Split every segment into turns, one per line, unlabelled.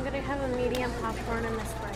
I'm gonna have a medium popcorn and a sprite.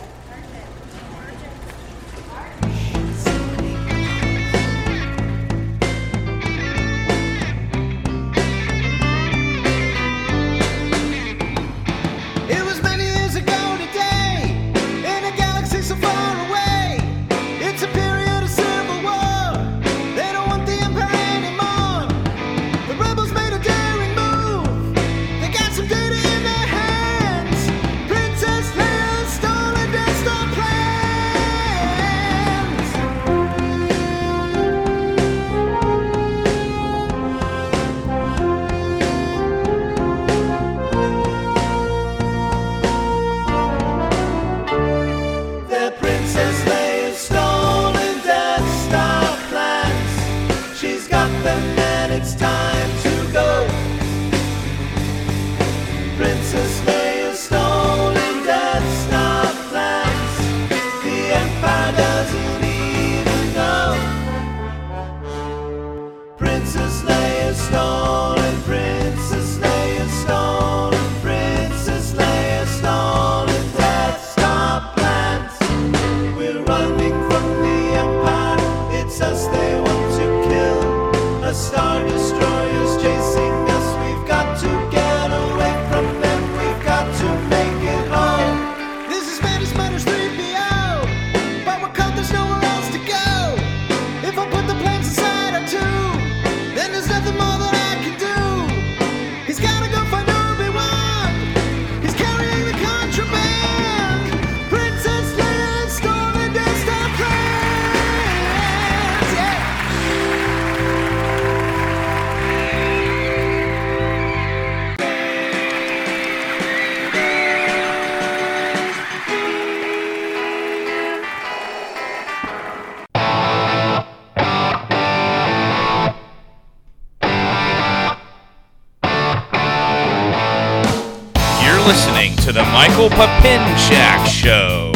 To the
Michael Papincak Show.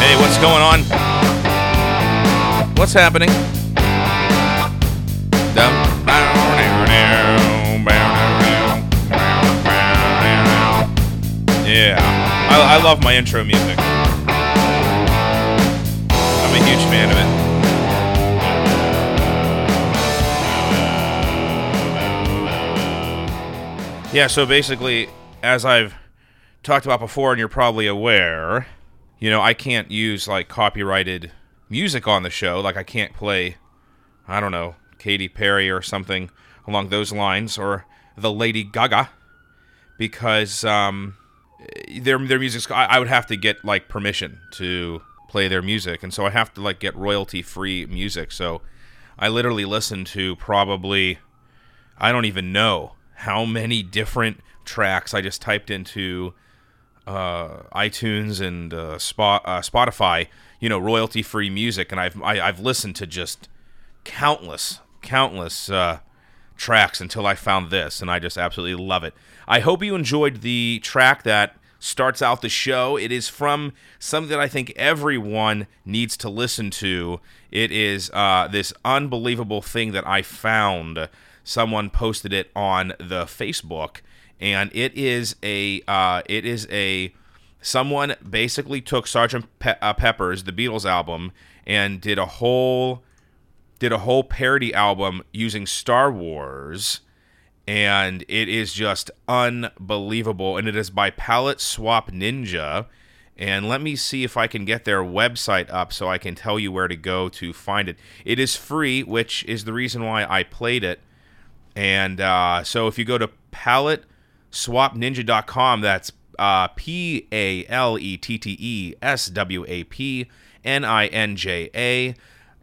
Hey, what's going on? What's happening? Yeah, I, I love my intro music. I'm a huge fan of it. Yeah, so basically, as I've talked about before, and you're probably aware, you know, I can't use like copyrighted music on the show. Like, I can't play, I don't know, Katy Perry or something along those lines, or the Lady Gaga, because um, their their music's. I, I would have to get like permission to play their music, and so I have to like get royalty free music. So I literally listen to probably I don't even know how many different tracks I just typed into uh, iTunes and uh, Spot, uh, Spotify, you know, royalty free music, and I've I, I've listened to just countless, countless uh, tracks until I found this, and I just absolutely love it. I hope you enjoyed the track that starts out the show. It is from something that I think everyone needs to listen to. It is uh, this unbelievable thing that I found. Someone posted it on the Facebook, and it is a uh, it is a someone basically took Sergeant Pe- uh, Pepper's the Beatles album and did a whole did a whole parody album using Star Wars and it is just unbelievable and it is by Palette Swap Ninja and let me see if I can get their website up so I can tell you where to go to find it. It is free, which is the reason why I played it. And uh, so if you go to paletteswapninja.com, that's uh, P A L E T T E S W A P N I N J A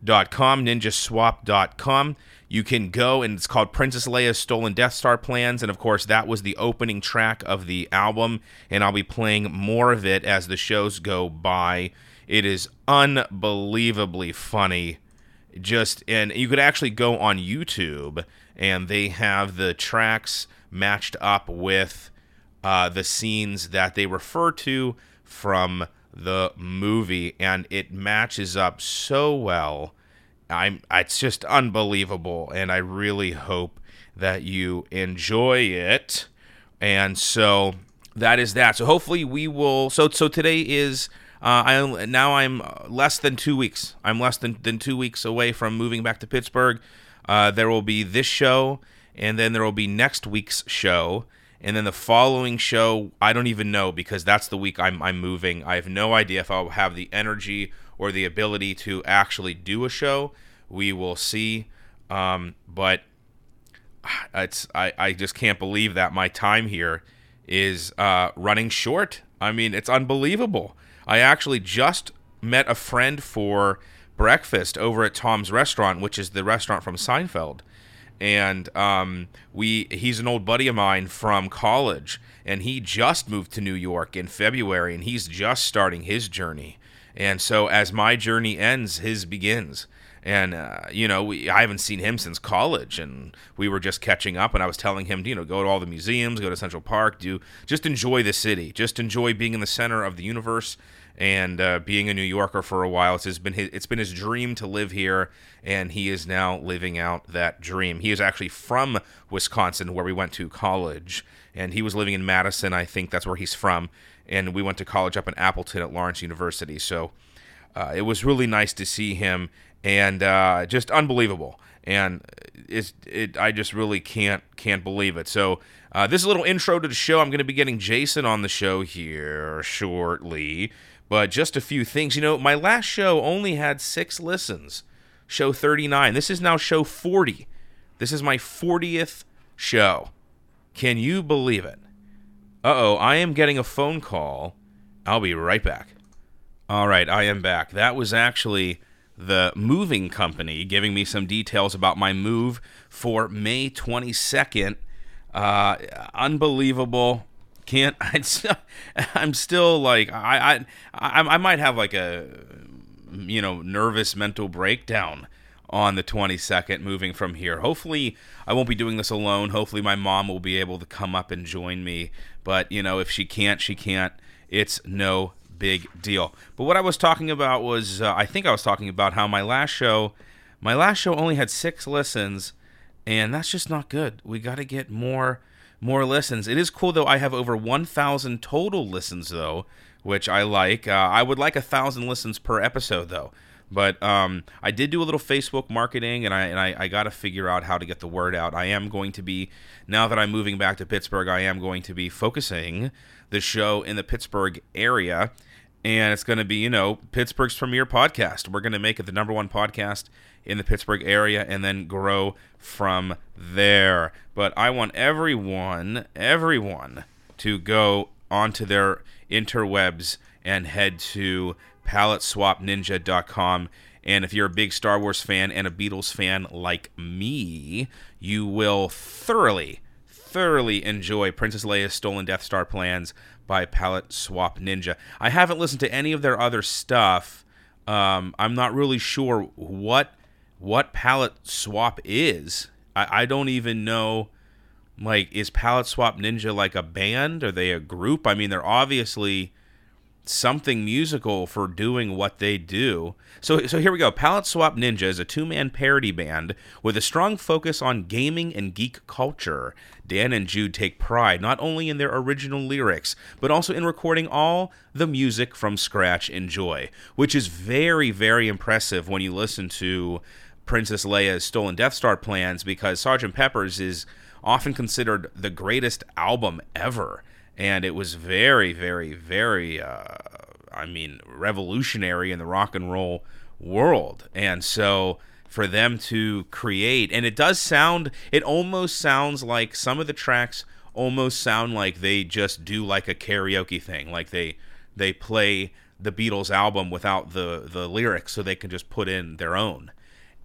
dot com, ninjaswap.com. You can go and it's called Princess Leia's Stolen Death Star Plans. And of course, that was the opening track of the album. And I'll be playing more of it as the shows go by. It is unbelievably funny. Just, and you could actually go on YouTube and they have the tracks matched up with uh, the scenes that they refer to from the movie, and it matches up so well. I'm it's just unbelievable and I really hope that you enjoy it. And so that is that. So hopefully we will so so today is I now I'm less than two weeks. I'm less than, than two weeks away from moving back to Pittsburgh. Uh, there will be this show, and then there will be next week's show, and then the following show. I don't even know because that's the week I'm I'm moving. I have no idea if I'll have the energy or the ability to actually do a show. We will see. Um, but it's I, I just can't believe that my time here is uh, running short. I mean, it's unbelievable. I actually just met a friend for breakfast over at Tom's Restaurant, which is the restaurant from Seinfeld. And um, we he's an old buddy of mine from college, and he just moved to New York in February, and he's just starting his journey. And so, as my journey ends, his begins and uh, you know we, I haven't seen him since college, and we were just catching up. And I was telling him, you know, go to all the museums, go to Central Park, do just enjoy the city, just enjoy being in the center of the universe, and uh, being a New Yorker for a while. It's been his, it's been his dream to live here, and he is now living out that dream. He is actually from Wisconsin, where we went to college, and he was living in Madison. I think that's where he's from, and we went to college up in Appleton at Lawrence University. So. Uh, it was really nice to see him and uh, just unbelievable. And it's it. I just really can't can't believe it. So uh, this little intro to the show. I'm going to be getting Jason on the show here shortly, but just a few things. You know, my last show only had six listens. Show 39. This is now show 40. This is my 40th show. Can you believe it? Uh oh, I am getting a phone call. I'll be right back. All right, I am back. That was actually the moving company, giving me some details about my move for May 22nd. Uh, unbelievable. Can't I? I'm still like I, I I might have like a you know nervous mental breakdown on the 22nd moving from here. Hopefully I won't be doing this alone. Hopefully my mom will be able to come up and join me. But you know if she can't, she can't. It's no big deal. But what I was talking about was, uh, I think I was talking about how my last show, my last show only had six listens, and that's just not good. We got to get more, more listens. It is cool though. I have over 1,000 total listens though, which I like. Uh, I would like a thousand listens per episode though. But um, I did do a little Facebook marketing, and I and I, I got to figure out how to get the word out. I am going to be now that I'm moving back to Pittsburgh. I am going to be focusing the show in the Pittsburgh area. And it's going to be, you know, Pittsburgh's premier podcast. We're going to make it the number one podcast in the Pittsburgh area and then grow from there. But I want everyone, everyone to go onto their interwebs and head to paletteswapninja.com. And if you're a big Star Wars fan and a Beatles fan like me, you will thoroughly thoroughly enjoy Princess Leia's Stolen Death Star Plans by Palette Swap Ninja. I haven't listened to any of their other stuff. Um, I'm not really sure what what Palette Swap is. I, I don't even know. Like, is Palette Swap Ninja like a band? Are they a group? I mean, they're obviously something musical for doing what they do. So so here we go. Palette Swap Ninja is a two-man parody band with a strong focus on gaming and geek culture. Dan and Jude take pride not only in their original lyrics, but also in recording all the music from scratch Enjoy, which is very very impressive when you listen to Princess Leia's Stolen Death Star plans because Sgt. Pepper's is often considered the greatest album ever and it was very, very, very, uh, I mean, revolutionary in the rock and roll world. And so for them to create, and it does sound, it almost sounds like some of the tracks almost sound like they just do like a karaoke thing, like they they play the Beatles album without the the lyrics, so they can just put in their own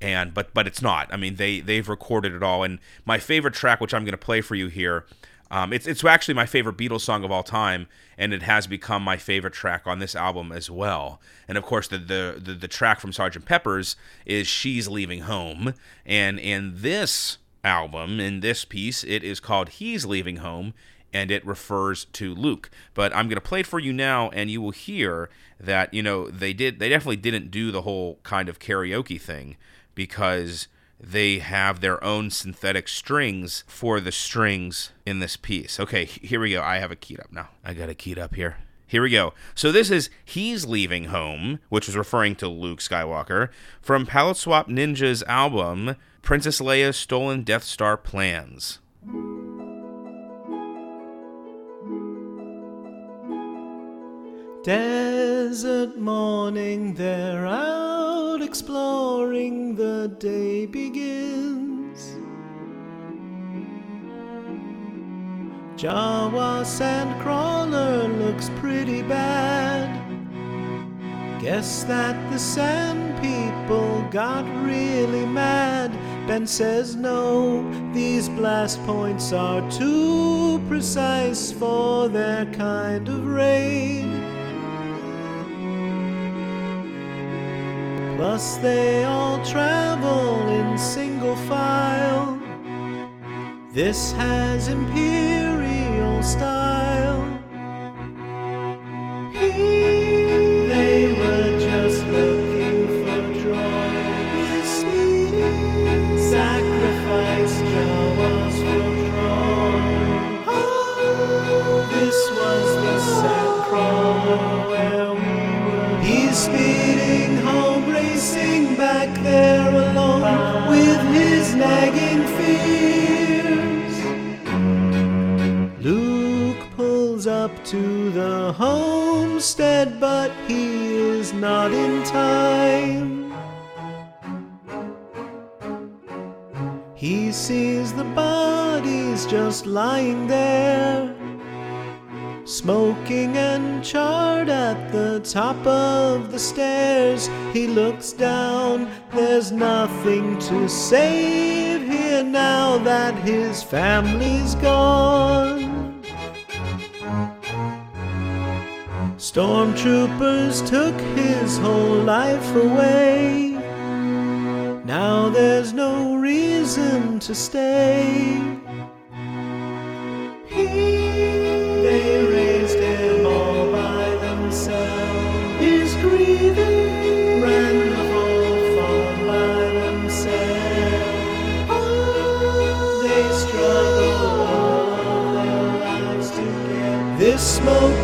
and but but it's not. I mean, they they've recorded it all. And my favorite track, which I'm going to play for you here, um, it's it's actually my favorite Beatles song of all time, and it has become my favorite track on this album as well. And of course, the the the, the track from Sgt. Pepper's is "She's Leaving Home," and in this album, in this piece, it is called "He's Leaving Home." And it refers to Luke, but I'm gonna play it for you now, and you will hear that you know they did. They definitely didn't do the whole kind of karaoke thing, because they have their own synthetic strings for the strings in this piece. Okay, here we go. I have it keyed up now. I got it keyed up here. Here we go. So this is He's Leaving Home, which is referring to Luke Skywalker, from Palette Swap Ninja's album Princess Leia's Stolen Death Star Plans.
Desert morning, they're out exploring, the day begins. Jawa Sandcrawler looks pretty bad. Guess that the sand people got really mad. Ben says no, these blast points are too precise for their kind of raid. Plus, they all travel in single file. This has imperial style. They to the homestead, but he is not in time. He sees the bodies just lying there, smoking and charred at the top of the stairs. He looks down, there's nothing to save here now that his family's gone. Stormtroopers took his whole life away. Now there's no reason to stay. He, they raised him all by themselves. He's grieving, ran the whole farm by. Oh, they struggled all their lives to get this smoking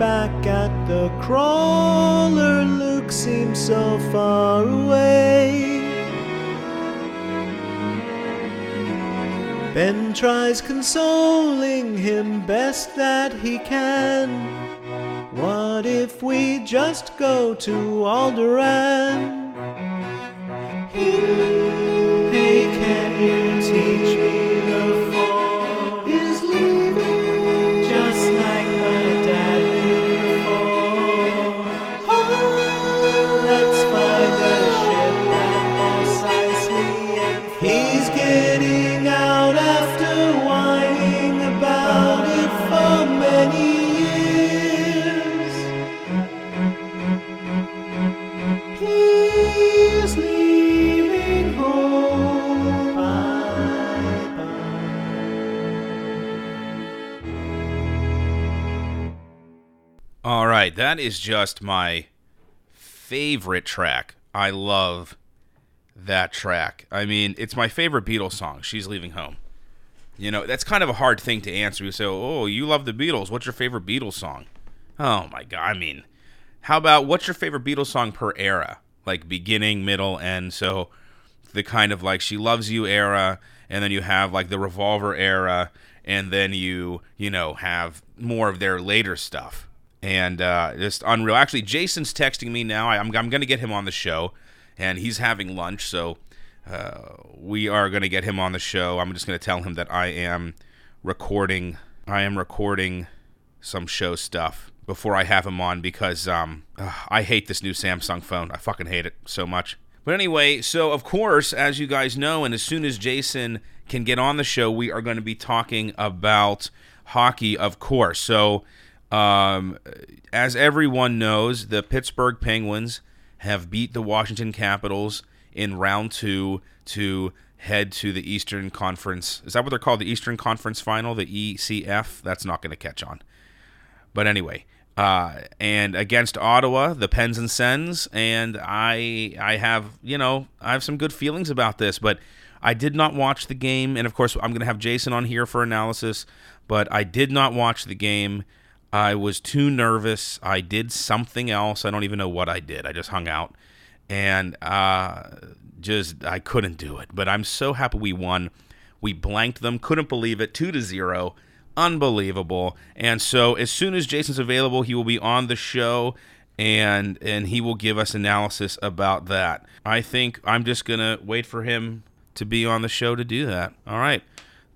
back at the crawler, Luke seems so far away. Ben tries consoling him best that he can. What if we just go to Alderaan? Hey,
right, that is just my favorite track. I love that track. I mean, it's my favorite Beatles song. She's leaving home. You know, that's kind of a hard thing to answer. You say, "Oh, you love the Beatles. What's your favorite Beatles song?" Oh my god. I mean, how about what's your favorite Beatles song per era? Like beginning, middle, end. So the kind of like she loves you era and then you have like the revolver era and then you you know have more of their later stuff and uh, just unreal actually jason's texting me now I, i'm, I'm going to get him on the show and he's having lunch so uh, we are going to get him on the show i'm just going to tell him that i am recording i am recording some show stuff before I have him on because um, ugh, I hate this new Samsung phone. I fucking hate it so much. But anyway, so of course, as you guys know, and as soon as Jason can get on the show, we are going to be talking about hockey, of course. So, um, as everyone knows, the Pittsburgh Penguins have beat the Washington Capitals in round two to head to the Eastern Conference. Is that what they're called? The Eastern Conference Final, the ECF? That's not going to catch on. But anyway, uh, and against Ottawa, the Pens and Sens, and I I have you know I have some good feelings about this, but I did not watch the game, and of course I'm going to have Jason on here for analysis, but I did not watch the game. I was too nervous. I did something else. I don't even know what I did. I just hung out, and uh, just I couldn't do it. But I'm so happy we won. We blanked them. Couldn't believe it. Two to zero unbelievable. And so as soon as Jason's available, he will be on the show and and he will give us analysis about that. I think I'm just to wait for him to be on the show to do that. All right.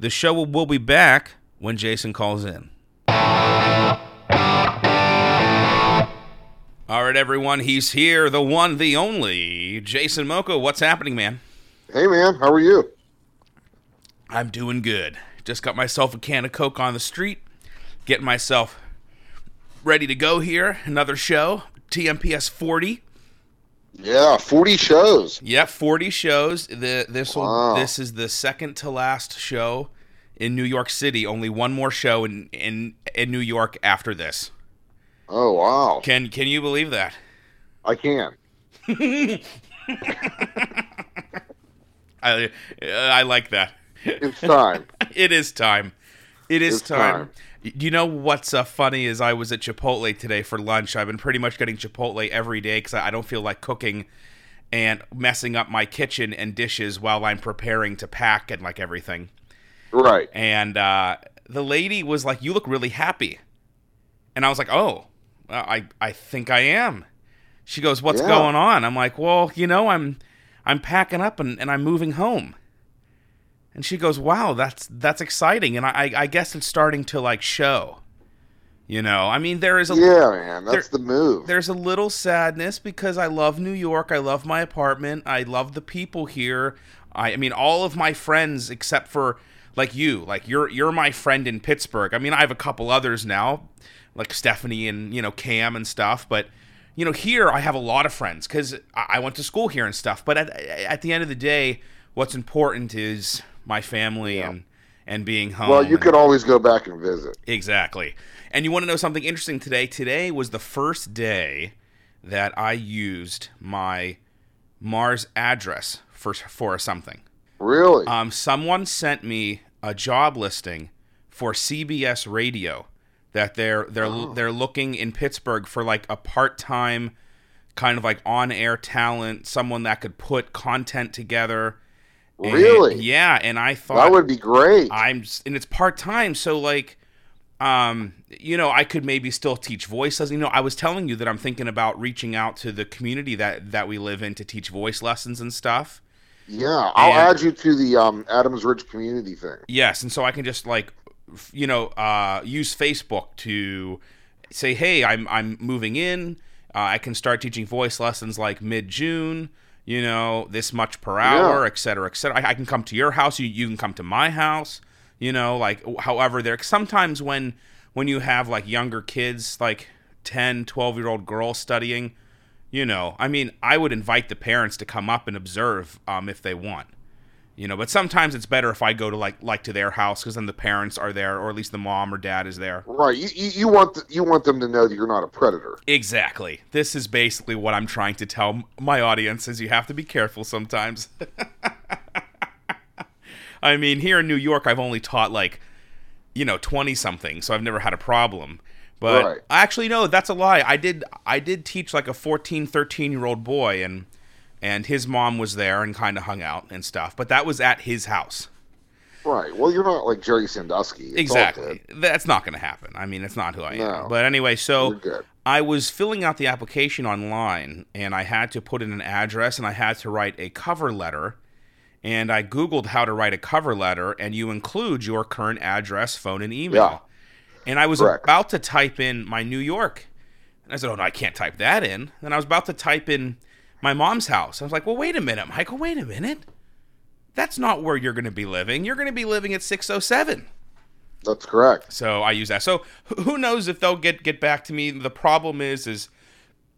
The show will, will be back when Jason calls in. All right, everyone, he's here, the one, the only, Jason Moka. What's happening, man?
Hey, man, how are you?
I'm doing good. Just got myself a can of Coke on the street, getting myself ready to go here. Another show, TMPS 40.
Yeah, 40 shows.
Yep, 40 shows. The this will
Wow.
this is the second to last show in New York City. Only one more show in in in New York after this.
Oh, wow.
Can can you believe that?
I can.
I I like that.
It's time.
it is time. It is time.
time.
You know what's uh, funny is I was at Chipotle today for lunch. I've been pretty much getting Chipotle every day because I don't feel like cooking and messing up my kitchen and dishes while I'm preparing to pack and like everything.
right.
And uh, the lady was like, "You look really happy," and I was like, "Oh, uh, I I think I am." She goes, "What's
Yeah.
going on?" I'm like, "Well, you know, I'm I'm packing up and, and I'm moving home." And she goes, "Wow, that's that's exciting." And I I, I guess it's starting to like show. You know, I mean, there is a
Yeah, man, that's the move.
there's a little sadness because I love New York. I love my apartment. I love the people here. I, I mean, all of my friends except for like you, like you're you're my friend in Pittsburgh. I mean, I have a couple others now, like Stephanie and you know Cam and stuff. But you know, here I have a lot of friends because I, I went to school here and stuff. But at at the end of the day, what's important is my family and and being home.
well, you
and-
could always go back and visit.
Exactly. And you want to know something interesting today? Today was the first day that I used my Mars address for for something.
Really?
Um, someone sent me a job listing for CBS Radio that they're they're they're looking in Pittsburgh for like a part-time kind of like on-air talent, someone that could put content together. And-
Really?
yeah, and I thought
that would be great.
I'm and it's part time, so like, um, you know, I could maybe still teach voice lessons. You know, I was telling you that I'm thinking about reaching out to the community that that we live in to teach voice lessons and stuff.
yeah, I'll
and-
add you to the um, Adams Ridge community thing.
Yes, and so I can just like, you know, uh, use Facebook to say, hey, I'm I'm moving in. Uh, I can start teaching voice lessons like mid June. You know, this much per hour,
Yeah.
et cetera, et cetera. I, I can come to your house. You you can come to my house. You know, like however there. Sometimes when when you have like younger kids, like 10, 12 year old girls studying, you know, I mean, I would invite the parents to come up and observe um, if they want you know but sometimes it's better if i go to like like to their house because then the parents are there or at least the mom or dad is there
Right. You, you, you want the, you want them to know that you're not a predator.
exactly this is basically what i'm trying to tell my audience is you have to be careful sometimes i mean here in new york i've only taught like you know 20 something so i've never had a problem but
Right.
actually no that's a lie i did i did teach like a 14 13 year old boy and and his mom was there and kind of hung out and stuff but that was at his house
Right. Well, you're not like Jerry Sandusky. It's
exactly that's not going to happen i mean it's not who i
No.
am but anyway so i was filling out the application online and i had to put in an address and i had to write a cover letter and i googled how to write a cover letter and you include your current address phone and email
Yeah.
and i was
Correct.
about to type in my new york and i said oh no i can't type that in then i was about to type in my mom's house i was like well wait a minute michael wait a minute that's not where you're going to be living you're going to be living at 607
That's correct.
so I use that. So who knows if they'll get get back to me? The problem is, is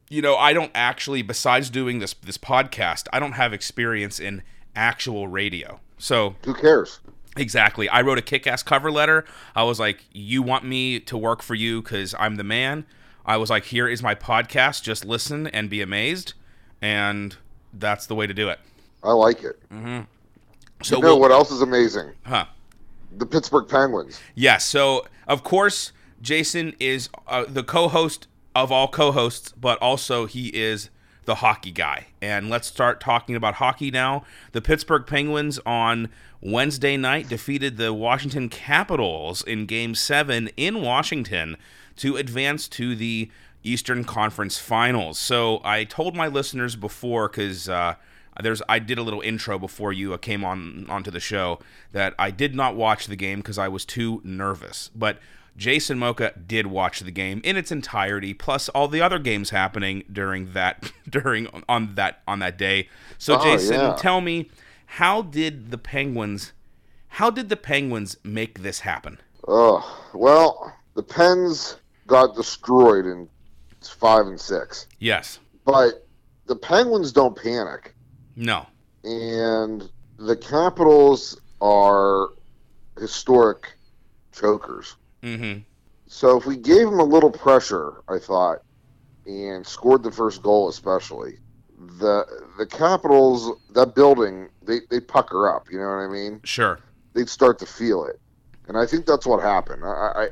you know I don't actually, besides doing this this podcast, I don't have experience in actual radio. So
Who cares?
Exactly. I wrote a kick ass cover letter. I was like, You want me to work for you because I'm the man? I was like, Here is my podcast. Just listen and be amazed. And that's the way to do it.
I like it.
So,
you know
we'll-
what else is amazing?
huh.
The Pittsburgh Penguins.
Yeah. So, of course, Jason is uh, the co host of all co hosts, but also he is the hockey guy. And let's start talking about hockey now. The Pittsburgh Penguins on Wednesday night defeated the Washington Capitals in Game 7 in Washington to advance to the Eastern Conference Finals. So, I told my listeners before, because. Uh, there's I did a little intro before you uh, came on onto the show that I did not watch the game because I was too nervous. But Jason Moka did watch the game in its entirety, plus all the other games happening during that during on that on that day. So
Oh,
Jason,
yeah.
tell me, how did the Penguins how did the Penguins make this happen?
Oh, well, the Pens got destroyed in five and six,
Yes.
but the Penguins don't panic,
No.
and the Capitals are historic chokers.
Mm-hmm.
So if we gave them a little pressure, I thought, and scored the first goal, especially the the Capitals, that building, they they pucker up. You know what I mean?
Sure.
they'd start to feel it, and I think that's what happened. I,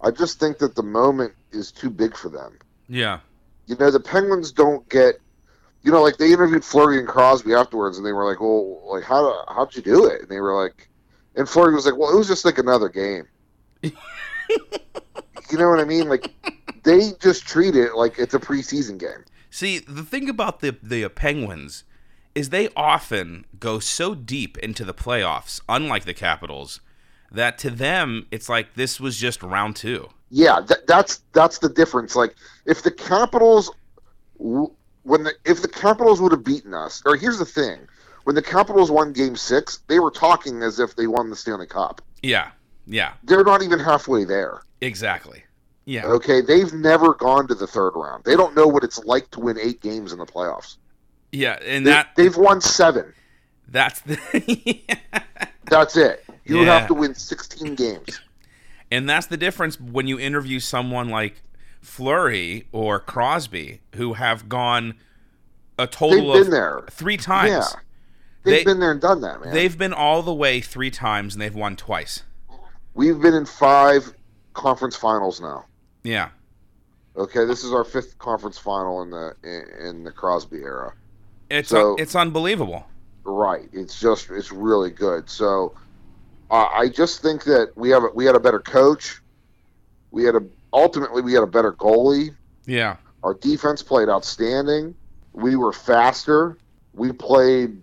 I, I just think that the moment is too big for them.
Yeah.
You know, the Penguins don't get, you know, like they interviewed Fleury and Crosby afterwards, and they were like, "Well, like how how'd you do it?" And they were like, and Fleury was like, "Well, it was just like another game." you know what I mean? Like they just treat it like it's a preseason game.
See, the thing about the the Penguins is they often go so deep into the playoffs, unlike the Capitals, that to them it's like this was just round two.
Yeah, th- that's that's the difference. Like if the Capitals, when the if the Capitals would have beaten us, or here's the thing, when the Capitals won Game Six, they were talking as if they won the Stanley Cup.
Yeah, yeah,
They're not even halfway there.
exactly. Yeah,
Okay, they've never gone to the third round. They don't know what it's like to win eight games in the playoffs.
yeah, and
They,
that
they've won seven.
that's the
That's it. You
Yeah.
have to win 16 games.
And that's the difference when you interview someone like Fleury or Crosby who have gone a
They've
total
been
of
there.
three times.
Yeah, they've
They-
been there and done that, man.
They've been all the way three times and they've won twice.
We've been in five conference finals now.
Yeah.
Okay, this is our fifth conference final in the in, in the Crosby era.
It's
So-
it's unbelievable.
Right. It's just it's really good. So uh, I just think that we have a, we had a better coach. We had a ultimately we had a better goalie.
Yeah.
Our defense played outstanding. We were faster. We played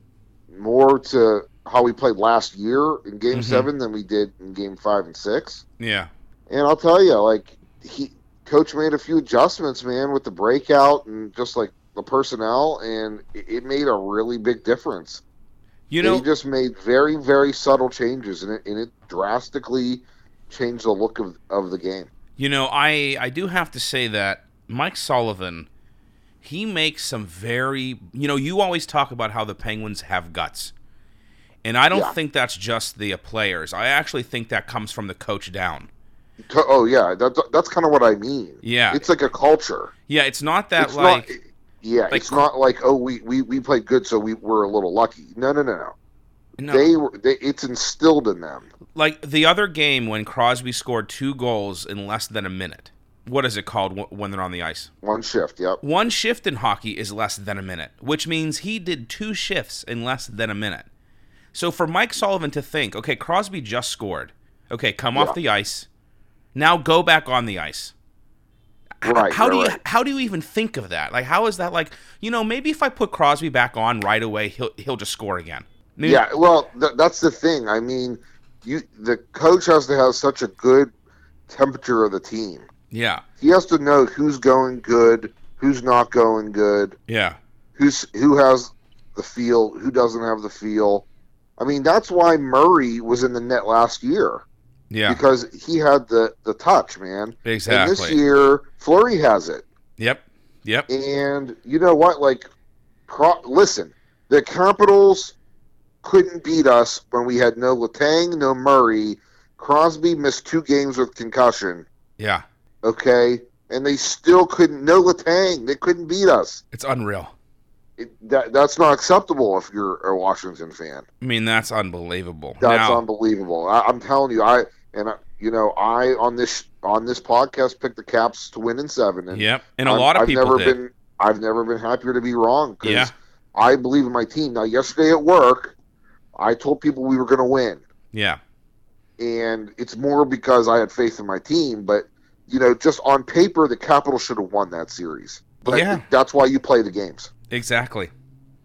more to how we played last year in Game
Mhm.
Seven than we did in Game Five and Six.
Yeah.
And I'll tell you, like he coach made a few adjustments, man, with the breakout and just like the personnel, and it made a really big difference.
You know,
he just made very, very subtle changes, and it, and it drastically changed the look of, of the game.
you know, I I do have to say that Mike Sullivan, he makes some very, you know, you always talk about how the Penguins have guts. And I don't
Yeah.
think that's just the players. I actually think that comes from the coach down.
Oh yeah, that, that's kind of what I mean.
Yeah.
it's like a culture.
Yeah, it's not that
it's
like
not. Yeah,
like-
it's not like oh we, we, we played good so we were a little lucky. No no no no.
no,
They were they, it's instilled in them.
like the other game when Crosby scored two goals in less than a minute. What is it called when they're on the ice?
One shift. Yep.
One shift in hockey is less than a minute, which means he did two shifts in less than a minute. So for Mike Sullivan to think, okay, Crosby just scored. Okay, come off the ice. Now go back on the ice.
Right,
How do you
right.
how do you even think of that? Like how is that like, you know, maybe if I put Crosby back on right away, he'll he'll just score again. Maybe-
Yeah, well, th- that's the thing. I mean, you the coach has to have such a good temperature of the team.
Yeah.
He has to know who's going good, who's not going good,
Yeah.
who's who has the feel, who doesn't have the feel. I mean, that's why Murray was in the net last year
Yeah.
because he had the the touch, man. And
Exactly.
this year, Fleury has it.
Yep. Yep.
And you know what? Like, Cro- listen, the Capitals couldn't beat us when we had no Letang, no Murray. Crosby missed two games with concussion.
Yeah,
Okay, and they still couldn't. No Letang, they couldn't beat us.
it's unreal.
It, that that's not acceptable if you're a Washington fan.
I mean, that's unbelievable.
That's
now,
unbelievable. I, I'm telling you, I and I, you know, I on this on this podcast picked the Caps to win in seven. And
yep, and a
I'm-
lot of
I've
people
never
did.
been I've never been happier to be wrong because
Yeah.
I believe in my team. Now, yesterday at work, I told people we were going to win,
yeah,
and it's more because I had faith in my team. But you know, just on paper, the Capitals should have won that series. But
Yeah.
that's why you play the games.
Exactly.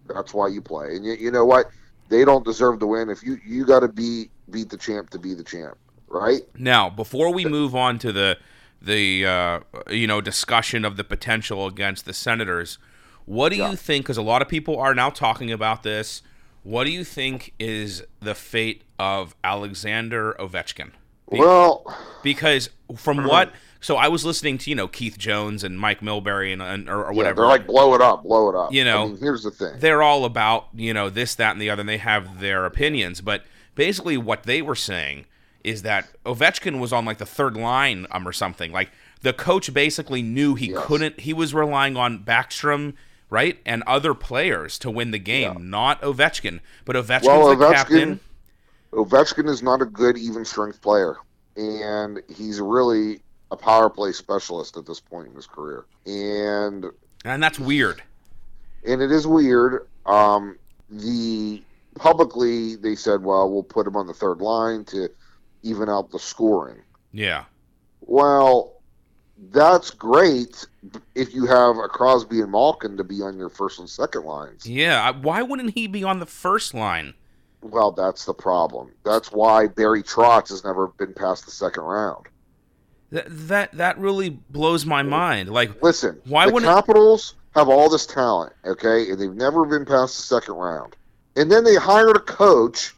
That's why you play. And you, you know what? They don't deserve to win. If you you got to be beat the champ to be the champ, right?
Now, before we move on to the the uh, you know discussion of the potential against the Senators, what do
Yeah.
you think? Because a lot of people are now talking about this. What do you think is the fate of Alexander Ovechkin?
Well,
Because from what, so I was listening to you know Keith Jones and Mike Milbury and, and or, or
yeah,
whatever.
they're like blow it up, blow it up.
You know,
I mean, here's the thing.
they're all about you know this that and the other and they have their opinions but basically what they were saying is that ovechkin was on like the third line um, or something like the coach basically knew he
Yes.
couldn't he was relying on backstrom right and other players to win the game
Yeah.
not ovechkin but ovechkin's
Well,
the captain
Ovechkin is not a good even strength player, and he's really a power play specialist at this point in his career. And
and that's weird
and it is weird. Um, the publicly they said, well, we'll put him on the third line to even out the scoring.
yeah
Well, that's great if you have a Crosby and Malkin to be on your first and second lines.
yeah why wouldn't he be on the first line
Well, that's the problem. That's why Barry Trotz has never been past the second round.
That that, that really blows my mind like
Listen,
Why
the
wouldn't-
Capitals have all this talent, okay, and they've never been past the second round. And then they hired a coach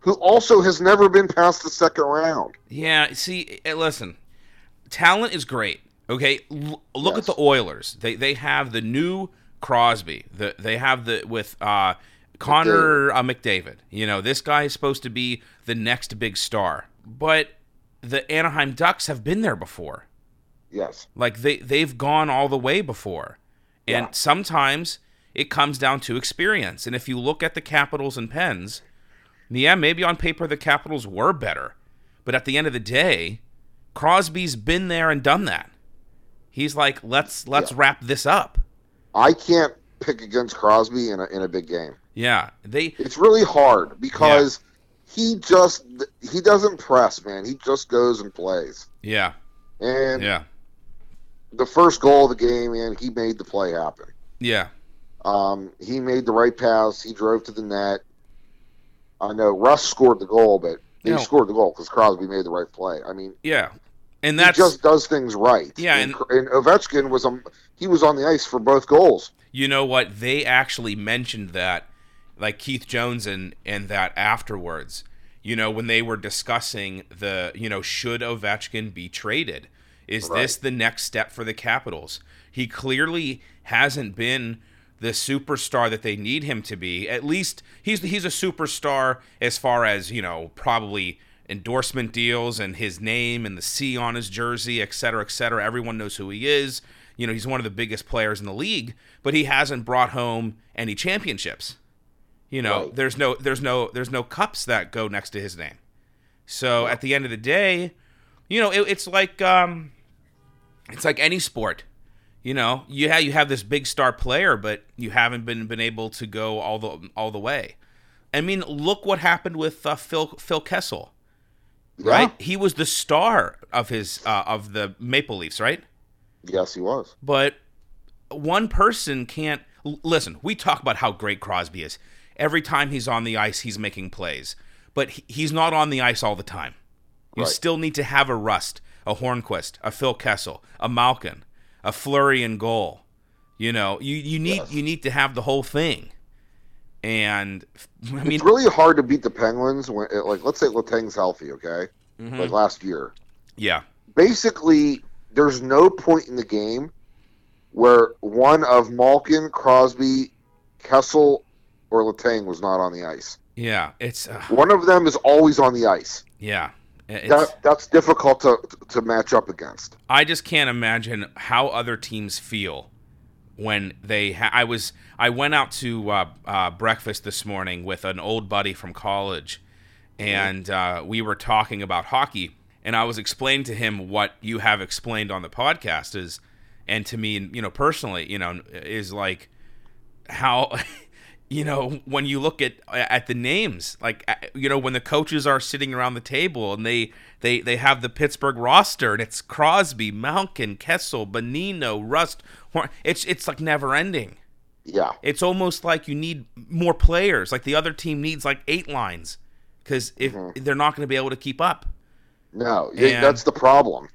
who also has never been past the second round.
Yeah, see, eh, listen, talent is great. Okay, L- look
Yes.
at the Oilers. They they have the new Crosby. The they have the with uh, Connor uh, McDavid. You know, this guy is supposed to be the next big star. But the Anaheim Ducks have been there before.
Yes.
Like they they've gone all the way before. And
Yeah.
sometimes it comes down to experience. And if you look at the Capitals and Pens, yeah, maybe on paper the Capitals were better. But at the end of the day, Crosby's been there and done that. He's like, let's let's
Yeah.
wrap this up.
I can't pick against Crosby in a, in a big game.
Yeah. They
It's really hard because he just he doesn't press, man. He just goes and plays.
yeah.
And
Yeah.
the first goal of the game, man, he made the play happen.
Yeah.
Um, he made the right pass. He drove to the net. I know Rust scored the goal, but
No.
scored the goal because Crosby made the right play. I mean,
Yeah. And that
just does things right.
Yeah,
and,
and-
and Ovechkin was um, he was on the ice for both goals.
You know what? They actually mentioned that, like Keith Jones and and that afterwards. You know, when they were discussing the, you know, should Ovechkin be traded? Is this the next step for the Capitals? He clearly hasn't been the superstar that they need him to be. At least he's he's a superstar as far as you know, probably endorsement deals and his name and the C on his jersey, et cetera, et cetera. Everyone knows who he is. You know, he's one of the biggest players in the league, but he hasn't brought home any championships. You know,
Right.
there's no there's no there's no cups that go next to his name. So at the end of the day, you know, it, it's like um, it's like any sport. You know, you have you have this big star player, but you haven't been been able to go all the all the way. I mean, look what happened with uh, Phil Phil Kessel, right? He was the star of his uh, of the Maple Leafs, right?
Yes, he was.
But one person can't l- listen. We talk about how great Crosby is. Every time he's on the ice, he's making plays, but he's not on the ice all the time. You
Right.
still need to have a Rust, a Hornqvist, a Phil Kessel, a Malkin, a Fleury and goal. You know, you, you need
Yes.
you need to have the whole thing. And I mean,
it's really hard to beat the Penguins when, like, let's say Letang's healthy, okay,
mhm,
like last year.
yeah,
Basically, there's no point in the game where one of Malkin, Crosby, Kessel, or Letang was not on the ice.
Yeah, it's uh,
One of them is always on the ice.
yeah.
That that's difficult to to match up against.
I just can't imagine how other teams feel when they. Ha- I was. I went out to uh, uh, breakfast this morning with an old buddy from college, and uh, we were talking about hockey. And I was explaining to him what you have explained on the podcast is, and to me, you know, personally, you know, is like how you know when you look at at the names like you know when the coaches are sitting around the table and they they they have the Pittsburgh roster and it's Crosby, Malkin, Kessel, Bonino, Rust. It's it's like never ending.
Yeah.
It's almost like you need more players. Like the other team needs like eight lines because if mm-hmm. they're not going to be able to keep up
No, yeah,
And-
that's the problem.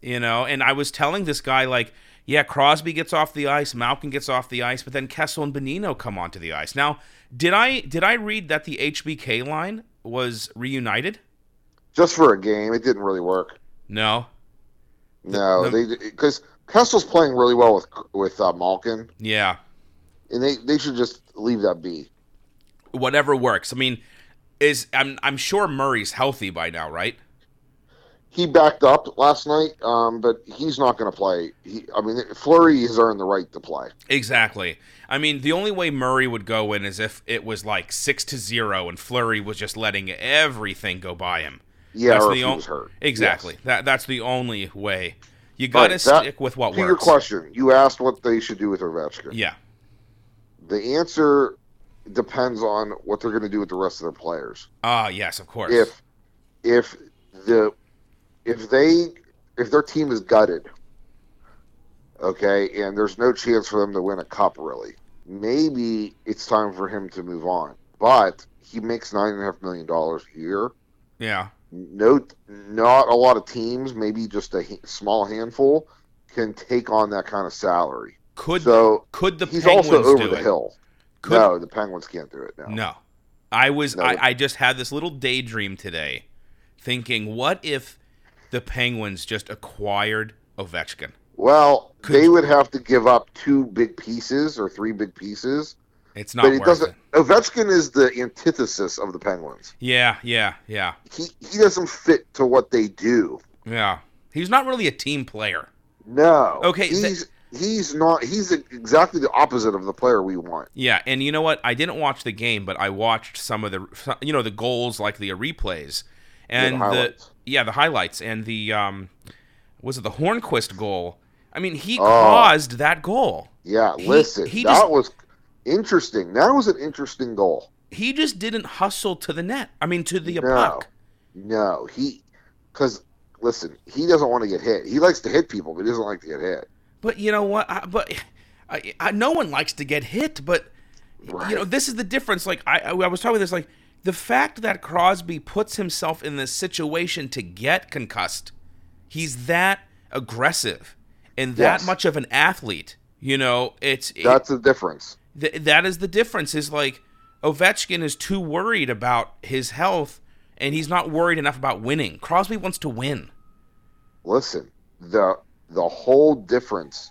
you know. And I was telling this guy like, yeah, Crosby gets off the ice, Malkin gets off the ice, but then Kessel and Bonino come onto the ice. Now, did I did I read that the HBK line was reunited?
Just for a game, it didn't really work.
No.
No,
the-
they because Kessel's playing really well with with uh, Malkin,
Yeah.
and they they should just leave that be.
Whatever works. I mean, is I'm I'm sure Murray's healthy by now, right?
He backed up last night, um, but he's not going to play. He, I mean, Fleury has earned the right to play.
Exactly. I mean, the only way Murray would go in is if it was like six to zero and Fleury was just letting everything go by him.
Yeah,
That's
or
the
if he was hurt.
Exactly.
Yes.
That that's the only way. You got to stick with what
To
works.
your question, you asked what they should do with Ovechkin.
Yeah.
The answer depends on what they're going to do with the rest of their players.
Ah, yes, of course.
If if the if they if their team is gutted, okay, and there's no chance for them to win a cup really, maybe it's time for him to move on. But he makes nine and a half million dollars a year.
yeah.
No, not a lot of teams, maybe just a small handful, can take on that kind of salary.
Could
So
could the
he's
Penguins
also over the
it?
hill.
Could-
no, the Penguins can't do it. No.
No. I was
No.
I, I just had this little daydream today thinking what if the Penguins just acquired Ovechkin?
Well,
Could
they
you-
would have to give up two big pieces or three big pieces.
It's not
but it
worth
doesn't.
it.
Ovechkin is the antithesis of the Penguins.
Yeah, yeah, yeah.
He he doesn't fit to what they do.
Yeah. He's not really a team player.
No.
Okay, th-
He's he's not. He's exactly the opposite of the player we want.
Yeah, and you know what? I didn't watch the game, but I watched some of the you know the goals like the replays and
the
the, yeah the highlights and the um was it the Hornqvist goal? I mean, he
Oh.
caused that goal.
Yeah.
He-
listen,
he
that
just-
was interesting. That was an interesting goal.
He just didn't hustle to the net. I mean, to the
No.
puck.
No, he because listen, he doesn't want to get hit. He likes to hit people, but he doesn't like to get hit.
But you know what? I, but I, I, no one likes to get hit. But you know, this is the difference. Like I, I was talking about this. Like the fact that Crosby puts himself in this situation to get concussed, he's that aggressive and that
Yes.
much of an athlete. You know, it's it-
That's the difference.
th- that is the difference. Is like Ovechkin is too worried about his health, and he's not worried enough about winning. Crosby wants to win.
listen the the whole difference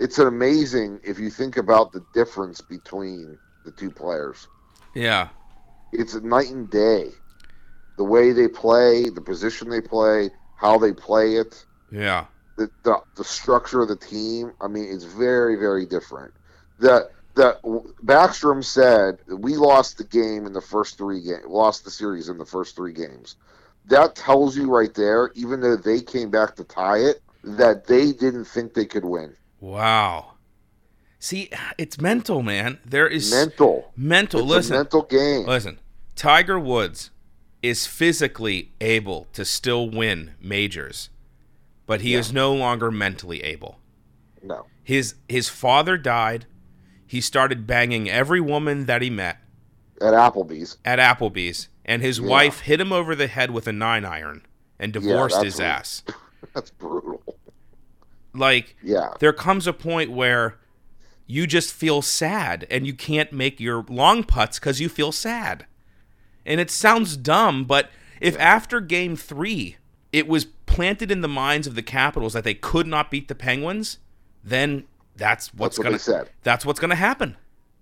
it's amazing if you think about the difference between the two players
Yeah,
it's a night and day. The way they play the position they play how they play it.
Yeah,
the, the, the structure of the team. I mean it's very very different. That that Backstrom said we lost the game in the first three games lost the series in the first three games. That tells you right there even though they came back to tie it that they didn't think they could win.
Wow. See, it's mental, man. There is
mental
mental.
it's
listen,
a mental game
listen. Tiger Woods is physically able to still win majors, but he
Yeah.
is no longer mentally able.
no
His his father died. He started banging every woman that he met
at applebee's
at Applebee's, and his
Yeah.
wife hit him over the head with a nine iron and divorced
that's
his ass.
that's brutal
Like
yeah
there comes a point where you just feel sad and you can't make your long putts because you feel sad. And it sounds dumb, but if after game three it was planted in the minds of the Capitals that they could not beat the Penguins, then that's what's
what
gonna
said.
that's what's gonna happen.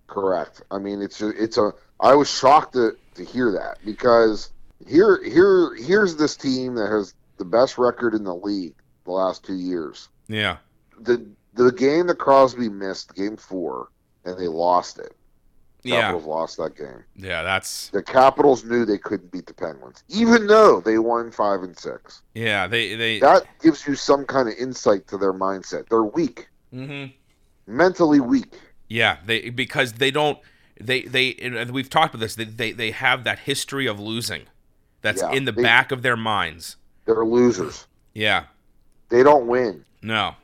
correct i mean it's a, it's a I was shocked to, to hear that because here here here's this team that has the best record in the league the last two years.
Yeah.
The the game that Crosby missed, game four, and they lost it.
Yeah.
Capitals lost that game.
Yeah, that's
The Capitals knew they couldn't beat the Penguins, even though they won five and six.
yeah, they they
That gives you some kind of insight to their mindset. They're weak,
Mhm.
mentally weak.
Yeah, they because they don't they they and we've talked about this. They they, they have that history of losing. That's
Yeah,
in the
they-
back of their minds.
They're losers.
Yeah.
They don't win.
No.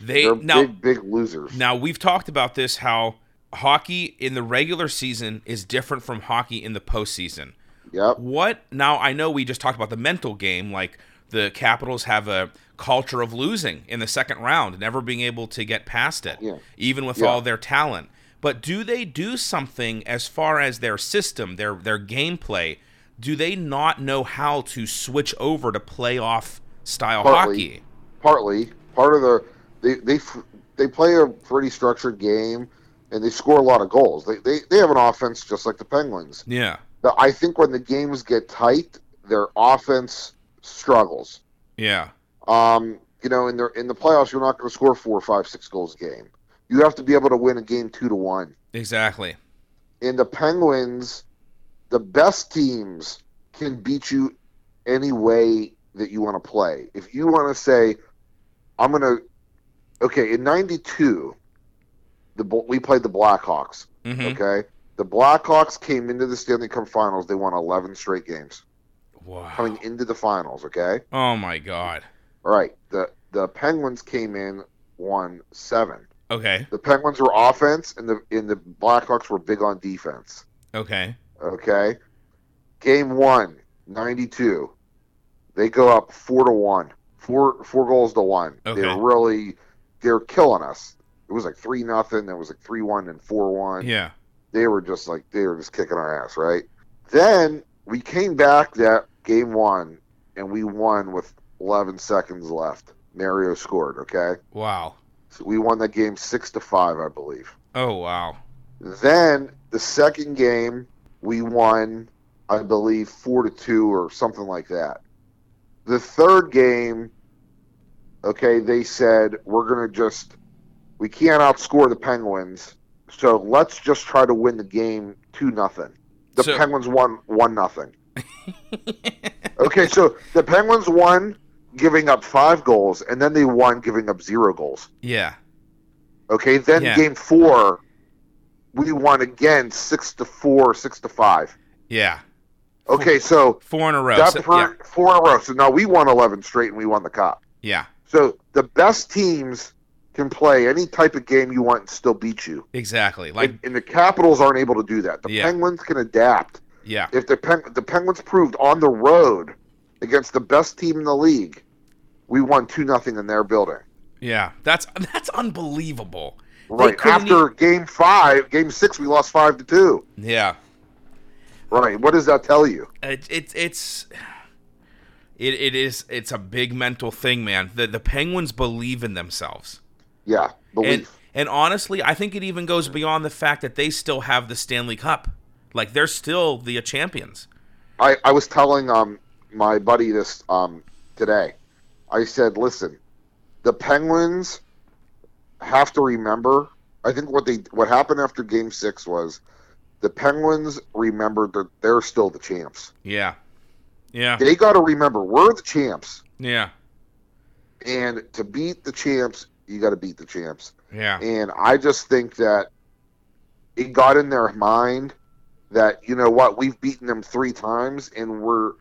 They
They're
now
big, big losers.
now we've talked about this how hockey in the regular season is different from hockey in the postseason.
Yep.
What now? I know we just talked about the mental game, like the Capitals have a culture of losing in the second round, never being able to get past it,
Yeah.
even with
Yeah.
all their talent. But do they do something as far as their system, their their gameplay? Do they not know how to switch over to playoff style
Partly.
hockey?
Partly, part of the they they they play a pretty structured game, and they score a lot of goals. They they, they have an offense just like the Penguins.
Yeah,
But I think when the games get tight, their offense struggles.
yeah,
Um, you know, in the in the playoffs, you're not going to score four, five, six goals a game. You have to be able to win a game two to one.
exactly.
In the Penguins, the best teams can beat you any way that you want to play. If you want to say, I'm going to, okay, in '92, the we played the Blackhawks.
hmm
Okay, the Blackhawks came into the Stanley Cup Finals. They won 11 straight games
Wow.
coming into the finals. Okay.
Oh my God.
All right. The the Penguins came in won seven.
Okay.
The Penguins were offense, and the and the Blackhawks were big on defense.
Okay.
Okay. Game one, 92. They go up four to one. Four four goals to one.
Okay.
They're really they're killing us. It was like three nothing. It was like three one and four one.
Yeah.
They were just like they were just kicking our ass, right? Then we came back that game one and we won with 11 seconds left. Mario scored. Okay.
Wow.
So we won that game six to five, I believe.
Oh wow.
Then the second game we won, I believe four to two or something like that. The third game, okay, they said we're gonna just we can't outscore the Penguins, so let's just try to win the game two nothing. The
So-
Penguins won one nothing. okay, so the Penguins won giving up five goals, and then they won giving up zero goals.
Yeah.
Okay, then
Yeah.
game four, we won again six to four, six to five.
Yeah.
Okay, so
Four in a row. So-
for
yeah.
four in a row. So now we won eleven straight and we won the cup.
Yeah.
So the best teams can play any type of game you want and still beat you.
Exactly. Like
and, and the Capitals aren't able to do that. The
Yeah.
Penguins can adapt.
yeah.
If the Pen- the Penguins proved on the road against the best team in the league, we won two nothing in their building.
Yeah. That's that's unbelievable.
Right after game five, game six, we lost five to two.
yeah.
Right. What does that tell you?
It, it it's it, it is it's a big mental thing, man. The the Penguins believe in themselves.
Yeah, belief.
And and honestly, I think it even goes beyond the fact that they still have the Stanley Cup. Like they're still the champions.
I, I was telling um my buddy this um today. I said, listen, the Penguins have to remember. I think what they what happened after Game Six was the Penguins remembered that they're still the champs.
Yeah. Yeah.
They got to remember we're the champs,
Yeah.
and to beat the champs, you got to beat the champs.
Yeah.
And I just think that it got in their mind that you know what we've beaten them three times and we're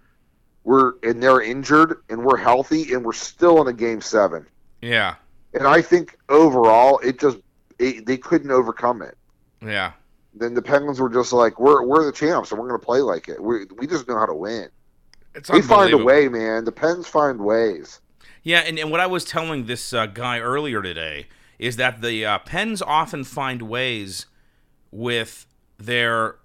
we're and they're injured and we're healthy and we're still in a game seven.
Yeah.
And I think overall it just it, they couldn't overcome it.
Yeah.
Then the Penguins were just like we're we're the champs and we're going to play like it. We we just know how to win.
It's
They find a way, man. The Pens find ways.
Yeah, and, and what I was telling this uh, guy earlier today is that the uh, Pens often find ways with their,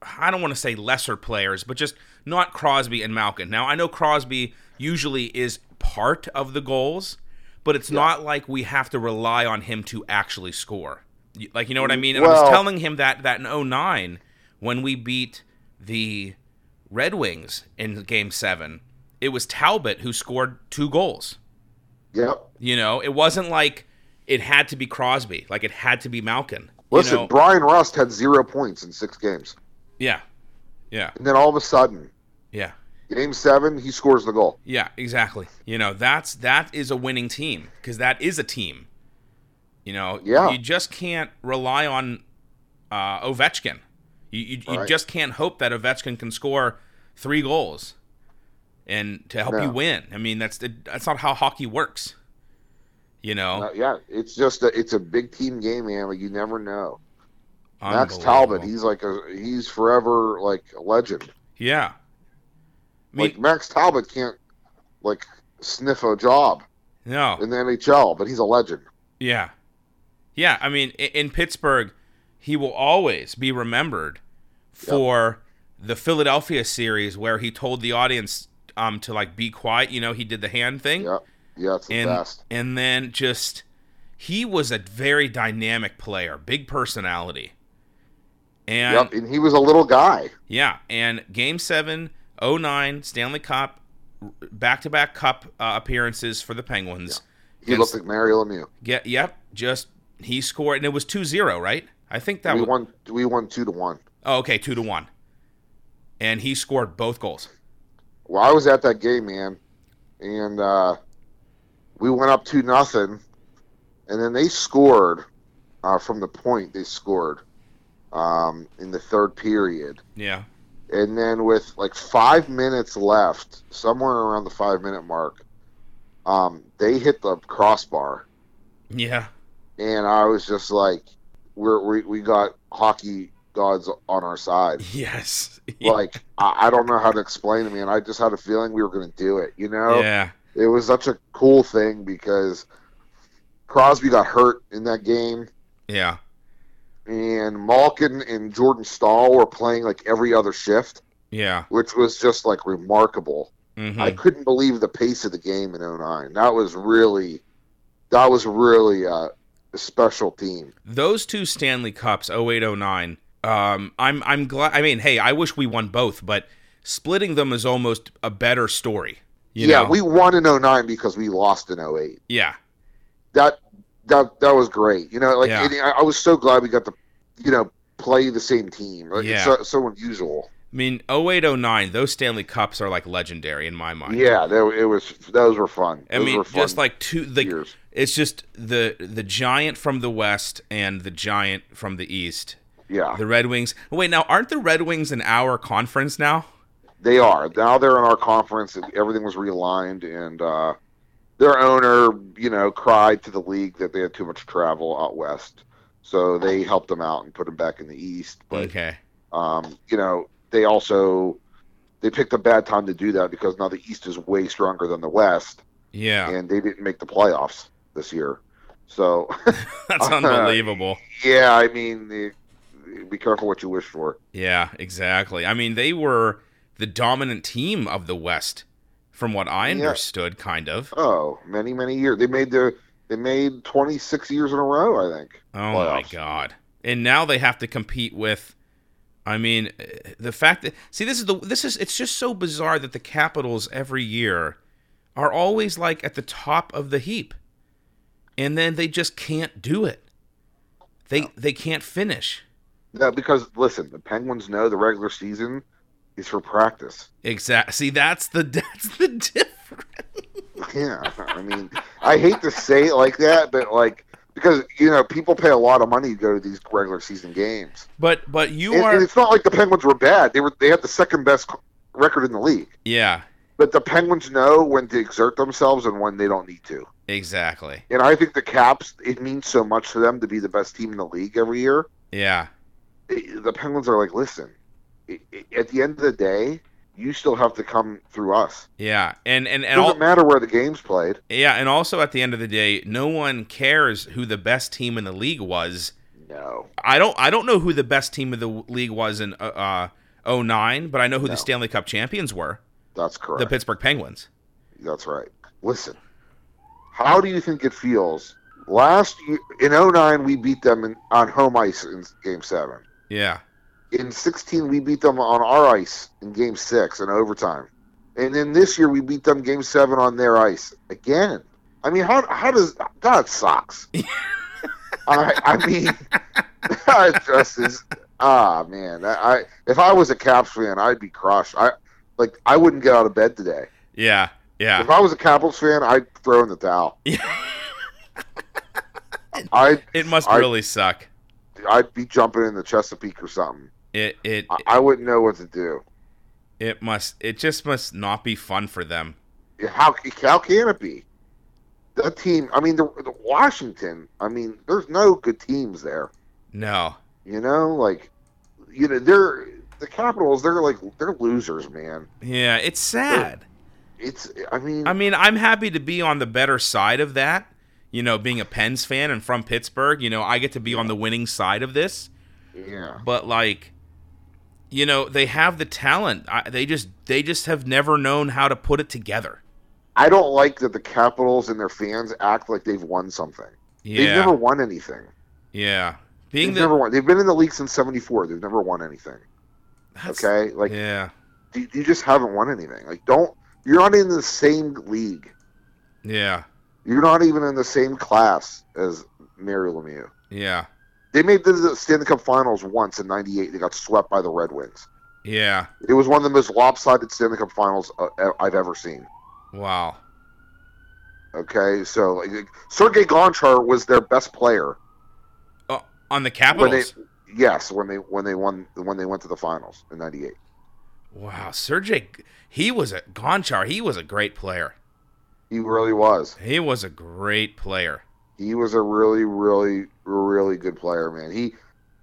I don't want to say lesser players, but just not Crosby and Malkin. Now, I know Crosby usually is part of the goals, but it's not like we have to rely on him to actually score. Like, you know what I mean? And I was telling him that, that in 09, when we beat the Red Wings in game 7, it was Talbot who scored two goals.
Yep.
You know, it wasn't like it had to be Crosby, like it had to be Malkin. You
Listen,
know?
Bryan Rust had zero points in six games,
yeah. Yeah.
and then all of a sudden,
Yeah.
game seven, he scores the goal.
Yeah, exactly. You know, that's that is a winning team because that is a team. You know,
Yeah.
you just can't rely on uh, Ovechkin. You you, you
Right.
just can't hope that Ovechkin can score three goals and to help
No.
you win. I mean, that's that's not how hockey works. You know,
Uh, yeah, it's just a, it's a big team game, man. Like you never know. Max Talbot, he's like a he's forever like a legend.
yeah. I mean,
like Max Talbot can't like sniff a job
no,
in the NHL, but he's a legend.
Yeah. Yeah, I mean, in Pittsburgh, he will always be remembered for the Philadelphia series where he told the audience um to like be quiet, you know, he did the hand thing.
Yeah, yeah, it's the
and
best.
and then just he was a very dynamic player, big personality. And
Yep, and he was a little guy.
yeah, and game 7, 09 Stanley Cup back-to-back cup uh, appearances for the Penguins.
He
Against-
looked like Mario Lemieux.
Get yep, just he scored and it was 2-0, right? I think that
we
was
won. We won two to one.
Oh, okay, 2 to 1. And he scored both goals.
Well, I was at that game, man, and uh, we went up two nothing, and then they scored uh, from the point. They scored um, in the third period,
Yeah.
and then with like five minutes left, somewhere around the five minute mark, um, they hit the crossbar,
Yeah.
and I was just like, "We're we, we got hockey gods on our side."
Yes.
Like I, I don't know how to explain it, man. I just had a feeling we were going to do it. You know,
yeah.
it was such a cool thing because Crosby got hurt in that game,
Yeah.
and Malkin and Jordan Staal were playing like every other shift,
Yeah.
which was just like remarkable.
hmm
I couldn't believe the pace of the game in 09. That was really, that was really uh, special team.
Those two Stanley Cups 0809 um I'm I'm glad I mean, hey, I wish we won both, but splitting them is almost a better story. You
yeah,
know?
we won in 09 because we lost in 08.
Yeah.
That that that was great. You know, like
Yeah.
and I, was so glad we got to, you know, play the same team. Like,
Yeah.
It's so, so unusual.
I mean, 0809, those Stanley Cups are like legendary in my mind.
Yeah, they, it was. Those were fun.
I
Those
mean,
were fun
just like two the
years.
It's just the the giant from the west and the giant from the east.
Yeah,
The Red Wings. Wait, now aren't the Red Wings in our conference now?
they are. Now they're in our conference, everything was realigned, and uh, their owner, you know, cried to the league that they had too much travel out west, so they helped them out and put them back in the east. But
okay.
um, you know, they also they picked a bad time to do that because now the east is way stronger than the west,
Yeah.
and they didn't make the playoffs this year. So
That's unbelievable.
yeah, I mean, be careful what you wish for.
Yeah, exactly. I mean, they were the dominant team of the West, from what I
Yeah.
understood, kind of.
Oh, many many years. They made the they made 26 years in a row, I think.
Oh my god! And now they have to compete with. I mean, eh, the fact that see this is the this is it's just so bizarre that the Capitals every year are always like at the top of the heap, and then they just can't do it. They they can't finish.
No, because listen, the Penguins know the regular season is for practice.
Exactly. See, that's the that's the difference.
Yeah, I mean, I hate to say it like that, but like because you know people pay a lot of money to go to these regular season games,
But but you
and, and
are
it's not like the Penguins were bad. They were they had the second best record in the league,
yeah
but the Penguins know when to exert themselves and when they don't need to.
Exactly
And I think the Caps, it means so much to them to be the best team in the league every year.
yeah
the Penguins are like, listen, at the end of the day, you still have to come through us.
yeah and and and It
doesn't
all,
matter where the game's played.
yeah and also at the end of the day, no one cares who the best team in the league was.
No.
I don't I don't know who the best team of the league was in uh, uh 09, but I know who
No.
the Stanley Cup champions were,
That's correct.
the Pittsburgh Penguins.
That's right. Listen, how do you think it feels? Last year, in 09, we beat them in, on home ice in Game 7.
Yeah.
in 16 we beat them on our ice in game six in overtime. And then this year we beat them game seven on their ice again. I mean how, how does that sucks. I, I mean that just is ah man. I, I if i was a caps fan i'd be crushed. I like i wouldn't get out of bed today.
Yeah, yeah.
if i was a capitals fan i'd throw in the towel
Yeah.
i'd
It must
I-
really suck.
i'd be jumping in the chesapeake or something
It it
I, I wouldn't know what to do
it must it just must not be fun for them.
How how can it be? That team. I mean, the, the Washington. I mean, there's no good teams there.
No.
You know, like you know, they're the Capitals. They're like they're losers, man.
Yeah, it's sad.
It's. I mean,
I mean, I'm happy to be on the better side of that. You know, being a Pens fan and from Pittsburgh, you know, I get to be on the winning side of this.
yeah.
But like, you know, they have the talent. I, they just they just have never known how to put it together.
I don't like that the Capitals and their fans act like they've won something. They've never won anything.
yeah. Being
They've
the
never won. They've been in the league since '74. They've never won anything.
that's-
Okay, like
yeah,
you, you just haven't won anything. Like, don't. You're not in the same league.
yeah,
You're not even in the same class as Mario Lemieux.
yeah,
They made the Stanley Cup Finals once in '98. They got swept by the Red Wings.
yeah.
It was one of the most lopsided Stanley Cup Finals uh, I've ever seen.
Wow.
Okay, so like, Sergei Gonchar was their best player
Oh, on the
when
Capitals.
they yes when they when they won when they went to the finals in '98.
Wow, Sergey, he was a Gonchar. He was a great player.
He really was.
He was a great player.
He was a really really really good player, man. He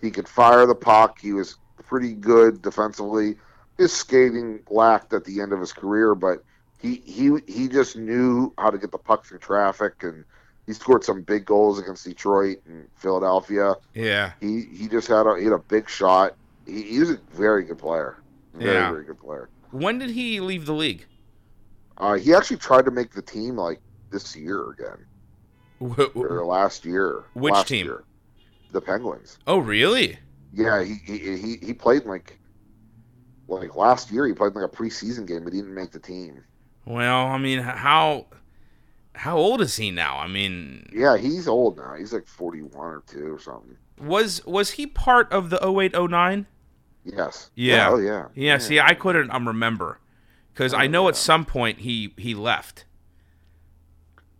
he could fire the puck. He was pretty good defensively. His skating lacked at the end of his career, but he he he just knew how to get the puck through traffic, and he scored some big goals against Detroit and Philadelphia.
Yeah,
He he just had a he had a big shot. He, he was a very good player. Very
Yeah.
very good player.
When did he leave the league?
Uh, he actually tried to make the team like this year again,
Wh-
or last year.
Which
last
team?
Year. The Penguins.
Oh, really?
Yeah, he he he, he played like like last year. He played like a preseason game, but he didn't make the team.
Well, I mean, how how old is he now? I mean,
Yeah, he's old now. He's like forty one or two or something.
was was he part of the 0809?
Yes.
Yeah.
Oh yeah.
Yeah, see, I couldn't um, remember because I
Oh,
know at some point he he left.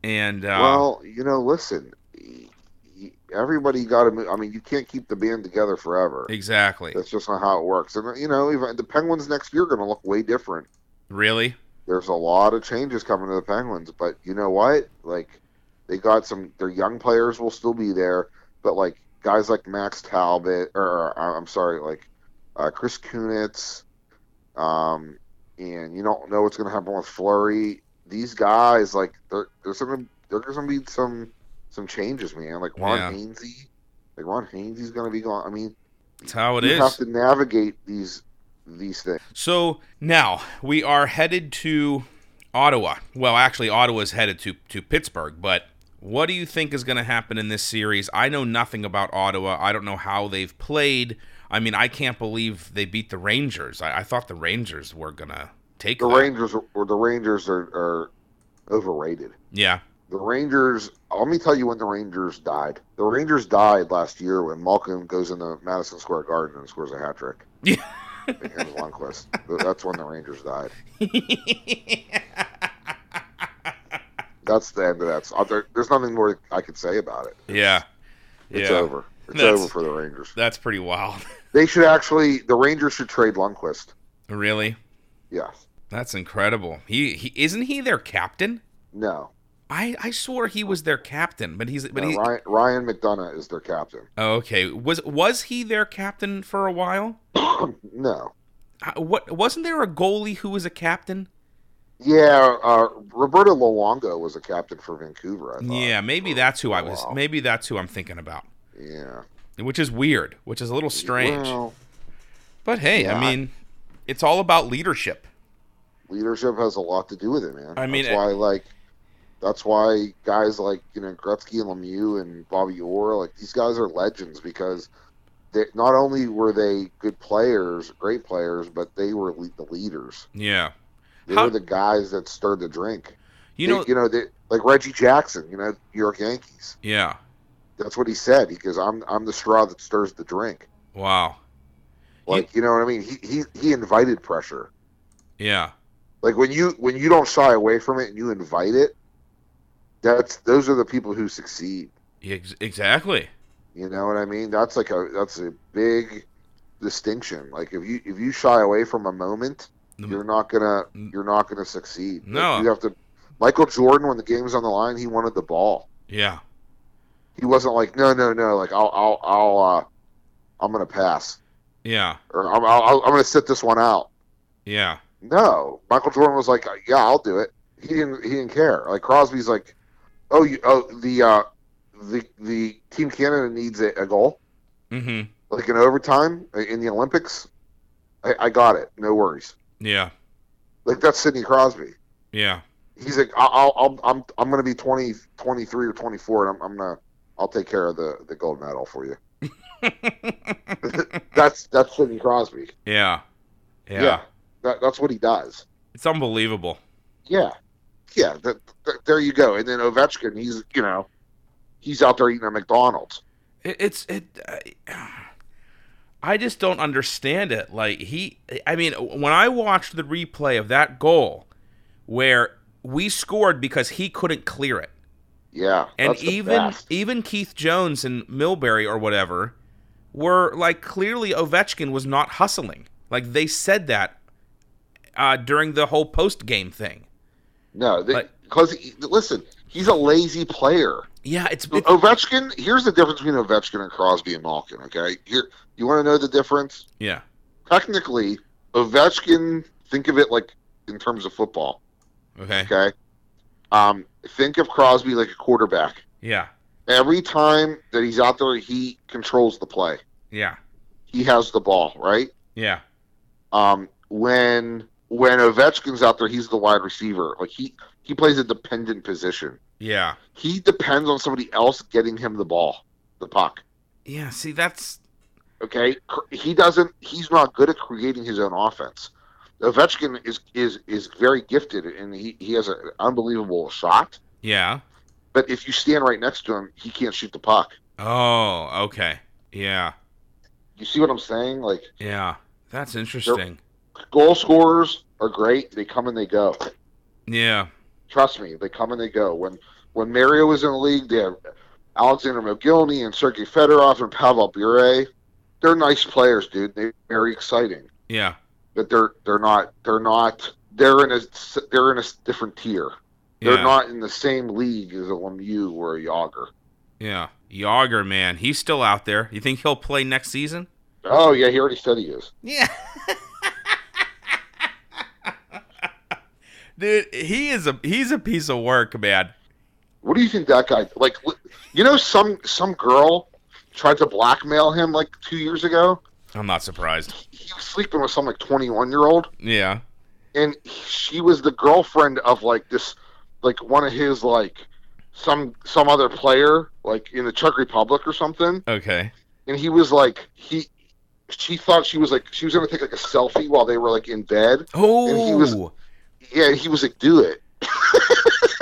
And uh,
well, you know, listen. he- he- Everybody got to move. I mean, you can't keep the band together forever.
exactly,
That's just not how it works. And you know, even the Penguins next year are going to look way different.
really?
There's a lot of changes coming to the Penguins, but you know what? Like, they got some. Their young players will still be there, but like guys like Max Talbot, or I'm sorry, like uh, Chris Kunitz, um, and you don't know what's going to happen with Fleury. These guys, like, there- there's going to there's going to be some some changes, man. Like Ron
Yeah.
Hainsey, like Ron Hainsey's going to be gone. I mean,
That's how it
you
is.
have to navigate these these things.
So now we are headed to Ottawa. Well, actually, Ottawa's headed to to Pittsburgh. But what do you think is going to happen in this series? I know nothing about Ottawa. I don't know how they've played. I mean, I can't believe they beat the Rangers. I, I thought the Rangers were gonna take
The
that.
Rangers or the Rangers are, are overrated.
Yeah,
The Rangers. Uh, let me tell you when the Rangers died. The Rangers died last year when Malkin goes into Madison Square Garden and scores a hat trick
yeah.
Lundqvist. That's when the Rangers died. That's the end of that. Uh, there's nothing more I could say about it.
yeah,
It's
yeah.
over. It's
That's-
over for the Rangers.
That's pretty wild.
They should actually. The Rangers should trade Lundqvist.
really,
Yes.
that's incredible. He he isn't he their captain?
No.
I I swore he was their captain, but he's but
no
he.
Ryan, Ryan McDonagh is their captain.
Oh, okay. Was was he their captain for a while?
no.
Uh, What wasn't there a goalie who was a captain?
Yeah, uh, Roberto Luongo was a captain for Vancouver.
Yeah, maybe
for-
that's who I was. Maybe that's who I'm thinking about.
Yeah.
Which is weird. Which is a little strange.
Well,
but hey,
yeah,
I mean, it's all about leadership.
leadership has a lot to do with it, man.
I mean,
that's why like that's why guys like you know Gretzky and Lemieux and Bobby Orr, like these guys are legends because they, not only were they good players, great players, but they were le- the leaders.
Yeah.
They
How-
were the guys that stirred the drink.
You
They-
know.
you know, they, like Reggie Jackson, you know, New York Yankees.
Yeah.
That's what he said. He goes, "I'm I'm the straw that stirs the drink."
Wow.
Like you know what I mean? He he he invited pressure.
Yeah.
Like when you when you don't shy away from it and you invite it, that's those are the people who succeed.
Exactly.
You know what I mean? That's like a that's a big distinction. Like if you if you shy away from a moment,
Mm.
you're not gonna you're not gonna succeed. Like,
No.
you have to. Michael Jordan, when the game was on the line, he wanted the ball.
Yeah.
He wasn't like no no no like I'll I'll I'll uh, I'm gonna pass
Yeah.
or I'm I'll, I'm gonna sit this one out.
Yeah.
No, Michael Jordan was like, "Yeah, I'll do it." He didn't. He didn't care. Like Crosby's like, "Oh, you, oh, the uh, the the team Canada needs a, a goal,
Mm-hmm.
like in overtime in the Olympics. I, I got it. No worries.
Yeah.
Like that's Sidney Crosby.
Yeah.
He's like, I'll, I'll I'm I'm gonna be 20, 23 or twenty four, and I'm, I'm gonna I'll take care of the the gold medal for you. That's that's Sidney Crosby.
yeah. Yeah.
Yeah. That, that's what he does.
It's unbelievable.
Yeah, yeah. That, that, there you go. And then Ovechkin, he's you know, he's out there eating at McDonald's.
It, it's it. Uh, I just don't understand it. Like he, I mean, when I watched the replay of that goal, where we scored because he couldn't clear it,
Yeah,
and even even Keith Jones and Milbury or whatever were like clearly Ovechkin was not hustling. Like they said that uh, during the whole post game thing.
no,
like-
because listen, he's a lazy player.
Yeah, it's, it's
Ovechkin. Here's the difference between Ovechkin and Crosby and Malkin. Okay, here you want to know the difference.
yeah,
Technically, Ovechkin. Think of it like in terms of football.
okay,
Okay, um, think of Crosby like a quarterback.
yeah,
Every time that he's out there, he controls the play.
yeah,
He has the ball, right?
yeah,
um, when when Ovechkin's out there, he's the wide receiver. Like he he plays a dependent position.
yeah,
He depends on somebody else getting him the ball, the puck.
yeah. See, that's
Okay, he doesn't. He's not good at creating his own offense. Ovechkin is is is very gifted and he, he has an unbelievable shot.
yeah.
But if you stand right next to him, he can't shoot the puck.
Oh, okay, yeah.
You see what I'm saying? Like
Yeah, that's interesting.
goal scorers are great. They come and they go.
Yeah,
Trust me, they come and they go. When when Mario was in the league, they have Alexander Mogilny and Sergei Fedorov and Pavel Bure. They're nice players, dude. They're very exciting,
yeah,
but they're they're not they're not they're in a they're in a different tier. They're
yeah,
not in the same league as a Lemieux or a Jagr.
yeah. Jagr, man, he's still out there. You think he'll play next season?
Oh yeah, he already said he is.
Yeah. Dude, he is a he's a piece of work, man.
What do you think that guy like? You know, some some girl tried to blackmail him like two years ago.
I'm not surprised.
He was sleeping with some like twenty one year old.
Yeah.
and she was the girlfriend of like this like one of his like some some other player like in the Czech Republic or something
Okay.
and he was like he she thought she was like she was gonna take like a selfie while they were like in bed
Oh.
he was- oh. yeah he was like do it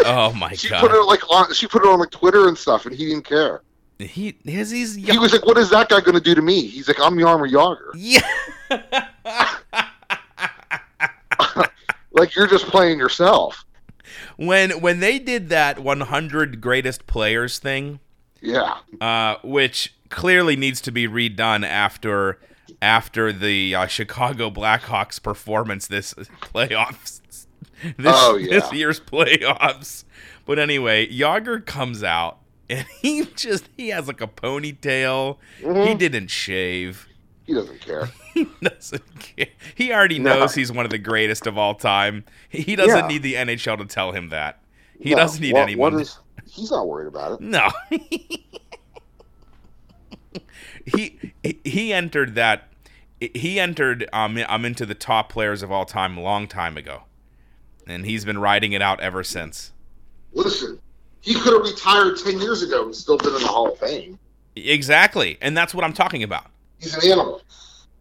oh my
she
god.
put it like on she put it on like Twitter and stuff and he didn't care
he has he's
he was like what is that guy gonna do to me he's like I'm Jaromir Jagr
Yeah.
like you're just playing yourself
when when they did that 100 greatest players thing,
yeah
uh, which clearly needs to be redone after after the uh, Chicago Blackhawks performance this playoffs. This,
Oh, yeah.
this year's playoffs. But anyway, Jagr comes out and he just he has like a ponytail. He
Mhm.
didn't shave.
he doesn't care
He doesn't care. He already
No.
knows he's one of the greatest of all time. He doesn't
Yeah.
need the NHL to tell him that. He
No,
doesn't need
what-
anyone.
what is he's not worried about it
No. he he entered that he entered um I'm into the top players of all time a long time ago. And he's been riding it out ever since.
Listen, he could have retired ten years ago and still been in the Hall of Fame.
Exactly. And that's what I'm talking about.
He's an animal.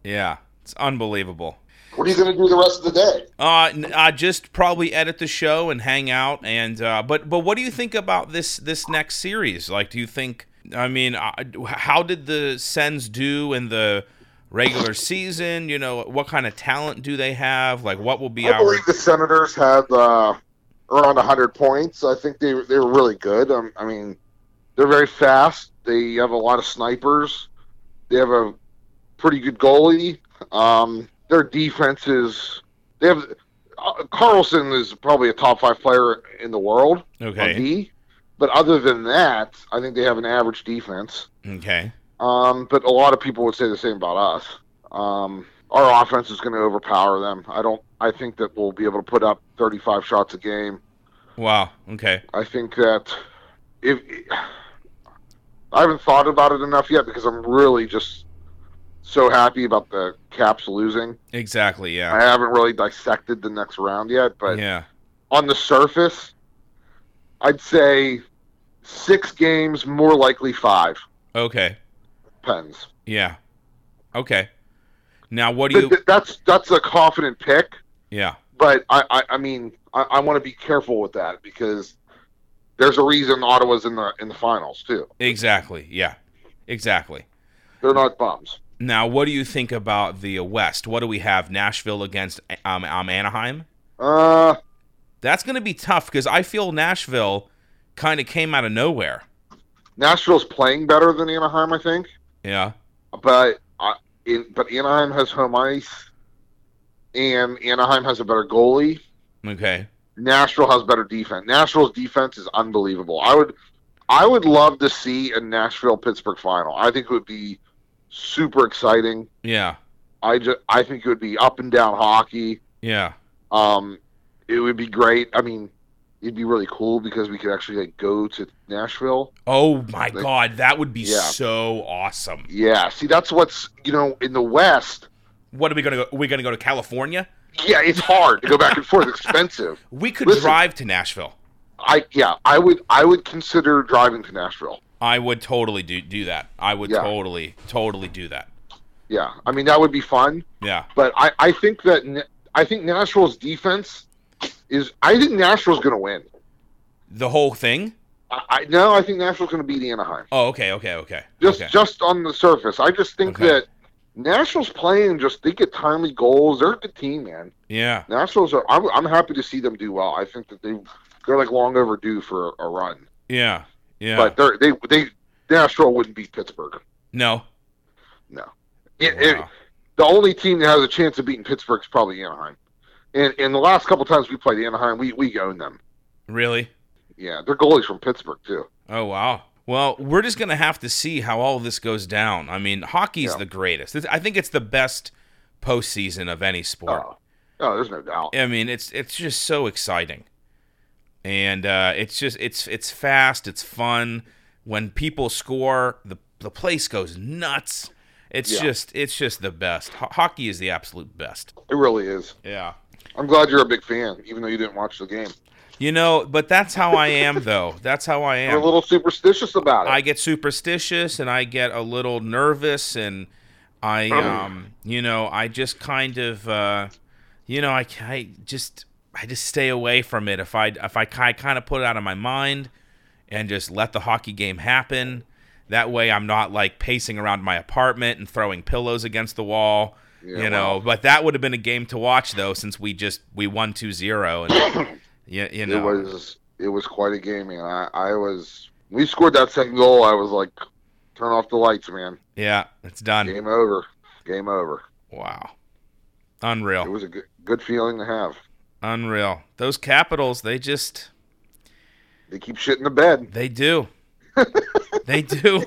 Yeah, it's unbelievable.
What are you going to do the rest of the day?
Uh, uh, just probably edit the show and hang out. And uh, but but what do you think about this this next series? Like, do you think? I mean, uh, how did the Sens do in the regular season? You know, what kind of talent do they have? Like, what will be
I
our?
believe the Senators had uh, around 100 points. I think they they were really good. Um, I mean, they're very fast. They have a lot of snipers. They have a pretty good goalie. Um, their defense is they have uh, Karlsson is probably a top five player in the world
Okay.
D. But other than that, I think they have an average defense.
Okay.
Um, but a lot of people would say the same about us. Um, our offense is going to overpower them. I don't. I think that we'll be able to put up 35 shots a game.
Wow. Okay.
I think that if I haven't thought about it enough yet because I'm really just so happy about the Caps losing.
Exactly. Yeah.
I haven't really dissected the next round yet, but
yeah.
on the surface, I'd say six games, more likely five.
Okay.
Depends.
Yeah. Okay. Now, what do you?
that's that's a confident pick.
Yeah.
But I, I, I mean, I, I want to be careful with that because there's a reason Ottawa's in the in the finals too.
Exactly. Yeah. Exactly.
They're not bums.
Now, what do you think about the West? What do we have? Nashville against um, um Anaheim.
Uh,
That's going to be tough because I feel Nashville kind of came out of nowhere.
Nashville's playing better than Anaheim, I think,
Yeah.
but I, in, but Anaheim has home ice, and Anaheim has a better goalie.
Okay.
Nashville has better defense. Nashville's defense is unbelievable. I would, I would love to see a Nashville Pittsburgh final. I think it would be super exciting.
Yeah.
I just, I think it would be up and down hockey.
Yeah.
Um, it would be great. I mean, it'd be really cool because we could actually like go to Nashville.
Oh my
Like-
God, that would be
Yeah.
so awesome.
Yeah, see, that's what's you know in the West.
What are we gonna go? Are we gonna go to California?
Yeah, it's hard to go back and forth. Expensive.
We could
Listen.
drive to Nashville.
I yeah, I would I would consider driving to Nashville.
I would totally do do that. I would
Yeah.
totally totally do that.
Yeah, I mean that would be fun.
Yeah.
But I I think that I think Nashville's defense is. I think Nashville's going to win.
The whole thing.
I, I no, I think Nashville's going to beat Anaheim.
Oh, okay, okay, okay.
Just
okay.
just on the surface, I just think
Okay.
that Nashville's playing. Just they get timely goals. They're a good team, man.
yeah.
Nationals are. I'm, I'm happy to see them do well. I think that they they're like long overdue for a, run.
Yeah. Yeah.
But they're they they Nashville wouldn't beat Pittsburgh.
no.
No. It, it- the only team that has a chance of beating Pittsburgh is probably Anaheim. And and the last couple times we played Anaheim, we we own them.
Really?
Yeah, their goalies from Pittsburgh too.
Oh wow. Well, we're just gonna have to see how all this goes down. I mean, hockey's
Yeah.
the greatest. I think it's the best postseason of any sport.
Oh, oh, there's no doubt.
I mean, it's it's just so exciting, and uh, it's just it's it's fast, it's fun. When people score, the the place goes nuts. It's
Yeah.
just it's just the best. Ho- hockey is the absolute best.
It really is.
Yeah.
I'm glad you're a big fan, even though you didn't watch the game.
You know, but that's how I am, though. That's how I
You're
am.
a little superstitious about it.
I get superstitious and I get a little nervous and I um you know I just kind of uh you know I, I just I just stay away from it if I if I kind of put it out of my mind and just let the hockey game happen that way I'm not like pacing around my apartment and throwing pillows against the wall
Yeah,
you know but that would have been a game to watch though since we just we won 2-0 and you, you know
It was it was quite a game, man. I, I was we scored that second goal. I was like, turn off the lights, man.
yeah it's done
Game over. Game over.
wow Unreal.
It was a good good feeling to have.
Unreal. Those Capitals, they just
They keep shit in the bed.
they do. they do.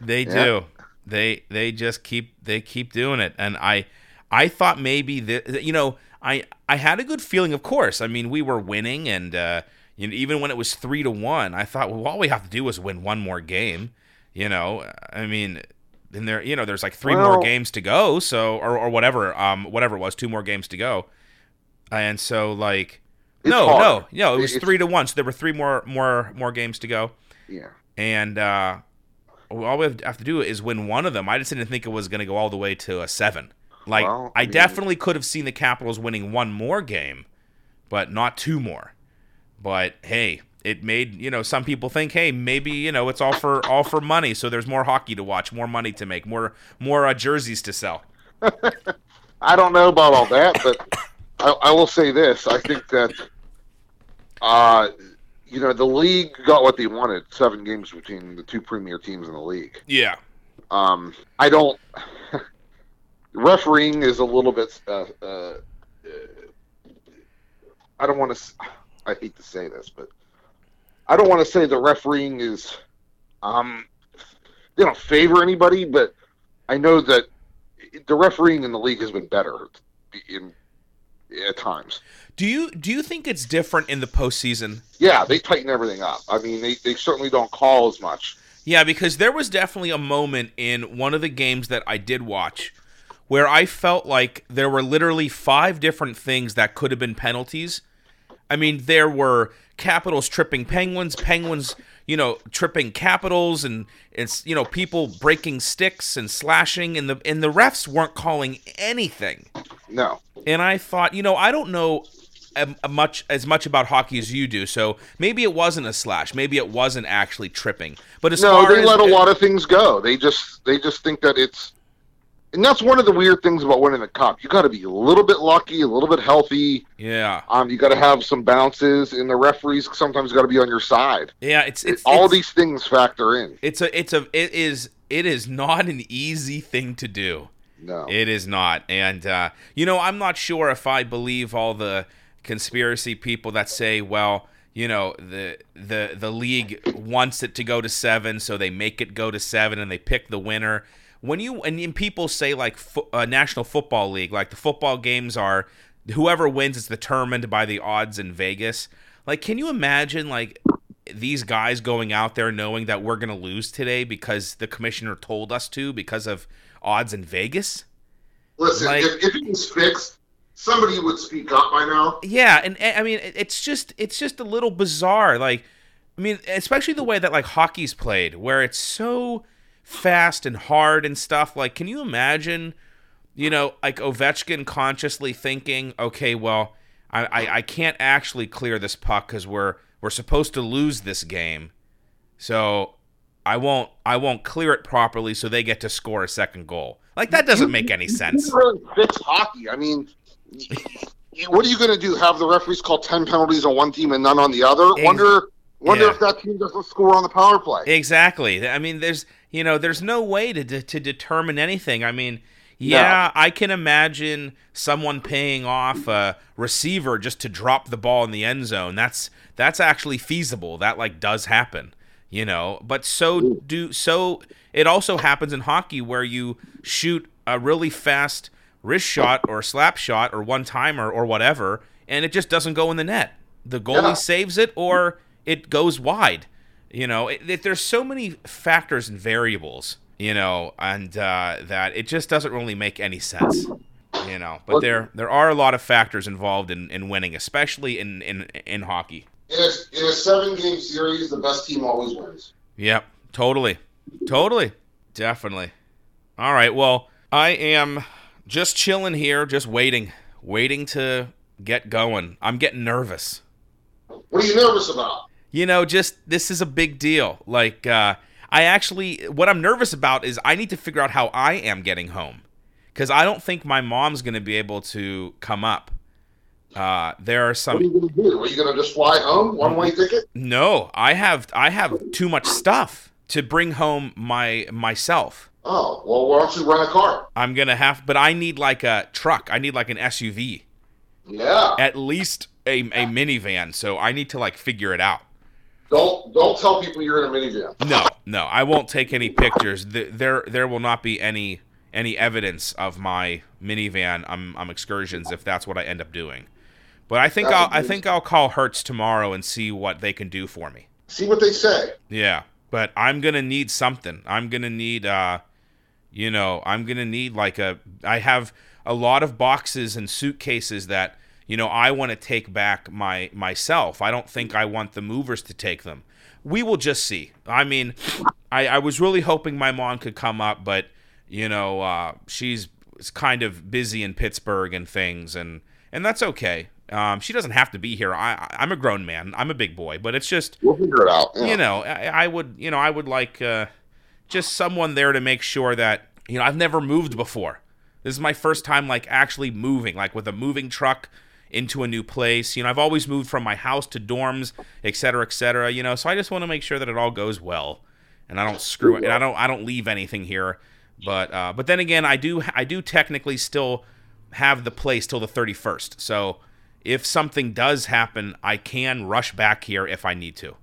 They
Yeah.
do. They they just keep they keep doing it. And I I thought maybe that you know, I I had a good feeling of course. I mean, we were winning and uh you know, even when it was 3 to 1, I thought well all we have to do is win one more game, you know. I mean, and there you know, there's like three more games to go, so or or whatever um whatever it was, two more games to go. And so like no,
hard.
no, no. It was
It's-
three to one, so there were three more, more, more games to go,
Yeah.
and uh, all we have to do is win one of them. I just didn't think it was going to go all the way to a seven. Like
Well, I
I
mean-
definitely could have seen the Capitals winning one more game, but not two more. But hey, it made you know some people think, hey, maybe you know it's all for all for money, so there's more hockey to watch, more money to make, more more uh, jerseys to sell.
I don't know about all that, but I, I will say this: I think that, uh, you know, the league got what they wanted. Seven games between the two premier teams in the league.
Yeah,
Um, I don't. refereeing is a little bit. Uh, uh, I don't want to. I hate to say this, but I don't want to say the refereeing is. Um, they don't favor anybody, but I know that the refereeing in the league has been better in at times.
Do you do you think it's different in the postseason?
Yeah, they tighten everything up. I mean, they, they certainly don't call as much.
Yeah, because there was definitely a moment in one of the games that I did watch where I felt like there were literally five different things that could have been penalties. I mean, there were Capitals tripping Penguins, Penguins, you know, tripping Capitals, and it's you know people breaking sticks and slashing, and the and the refs weren't calling anything.
No.
And I thought, you know, I don't know um, a much as much about hockey as you do, so maybe it wasn't a slash, maybe it wasn't actually tripping. But as
No,
far
they
as
let a lot of things go. They just they just think that it's and that's one of the weird things about winning the cup. You got to be a little bit lucky, a little bit healthy.
yeah,
Um, you got to have some bounces, and the referees sometimes got to be on your side.
yeah, it's it's
All
it's,
these things factor in.
It's a it's a it is it is not an easy thing to do.
No,
It is not. And, uh, you know, I'm not sure if I believe all the conspiracy people that say, well, you know, the the the league wants it to go to seven, so they make it go to seven and they pick the winner. When you and, and people say like fo- uh, National Football League, like the football games are whoever wins is determined by the odds in Vegas. Like, can you imagine like these guys going out there knowing that we're gonna lose today because the commissioner told us to because of odds in Vegas?
listen.
like-
if, if it was fixed, somebody would speak up by now.
Yeah, and, and I mean it's just it's just a little bizarre. Like, I mean, especially the way that like hockey's played, where it's so fast and hard and stuff. Like, can you imagine, you know, like Ovechkin consciously thinking, okay, well, I I, I can't actually clear this puck because we're we're supposed to lose this game, so I won't I won't clear it properly, so they get to score a second goal. Like that doesn't make any sense.
really fix hockey. I mean, what are you going to do? Have the referees call ten penalties on one team and none on the other? Wonder wonder
yeah.
if that team doesn't score on the power play.
Exactly. I mean, there's you know, there's no way to de- to determine anything. I mean, yeah, I can imagine someone paying off a receiver just to drop the ball in the end zone. That's that's actually feasible. That like does happen, you know. But so do so. It also happens in hockey where you shoot a really fast wrist shot or slap shot or one timer or whatever, and it just doesn't go in the net. The goalie
Yeah.
saves it or it goes wide. You know, it, it- there's so many factors and variables, you know, and uh, that it just doesn't really make any sense. You know, but
Well-
there there are a lot of factors involved in, in winning, especially in, in in hockey.
In a, in a seven game series, the best team always wins.
Yep, totally, totally, definitely. All right, well, I am just chilling here, just waiting, waiting to get going. I'm getting nervous.
What are you nervous about?
You know just this is a big deal like uh i actually what i'm nervous about is i need to figure out how i am getting home because i don't think my mom's going to be able to come up uh there are some.
What are you going to do? Are you going to just fly home, one way ticket?
no i have i have too much stuff to bring home my myself
Oh, well, why don't you rent a car?
i'm gonna have but i need like a truck i need like an suv
Yeah.
at least a, a minivan so i need to like figure it out
Don't don't tell people you're in a minivan.
No, no, I won't take any pictures. There, there will not be any any evidence of my minivan um, um excursions if that's what I end up doing. But I think I'll I think I'll call Hertz tomorrow and see what they can do for me.
See what they say.
Yeah, but I'm gonna need something. I'm gonna need uh, you know, I'm gonna need like a. I have a lot of boxes and suitcases that you know I want to take back my myself. I don't think I want the movers to take them. We will just see. I mean, I, I was really hoping my mom could come up, but you know, uh, she's kind of busy in Pittsburgh and things, and and that's okay. Um, she doesn't have to be here. I I'm a grown man. I'm a big boy, but it's just
We'll figure it out. Yeah.
you know, I, I would, you know, I would like uh, just someone there to make sure that you know I've never moved before. This is my first time like actually moving, like with a moving truck into a new place. You know, I've always moved from my house to dorms, et cetera, et cetera. You know, so I just want to make sure that it all goes well, and I don't screw it, and I don't, I don't leave anything here. But, uh, but then again, I do, I do technically still have the place till the thirty first. So if something does happen, I can rush back here if I need to.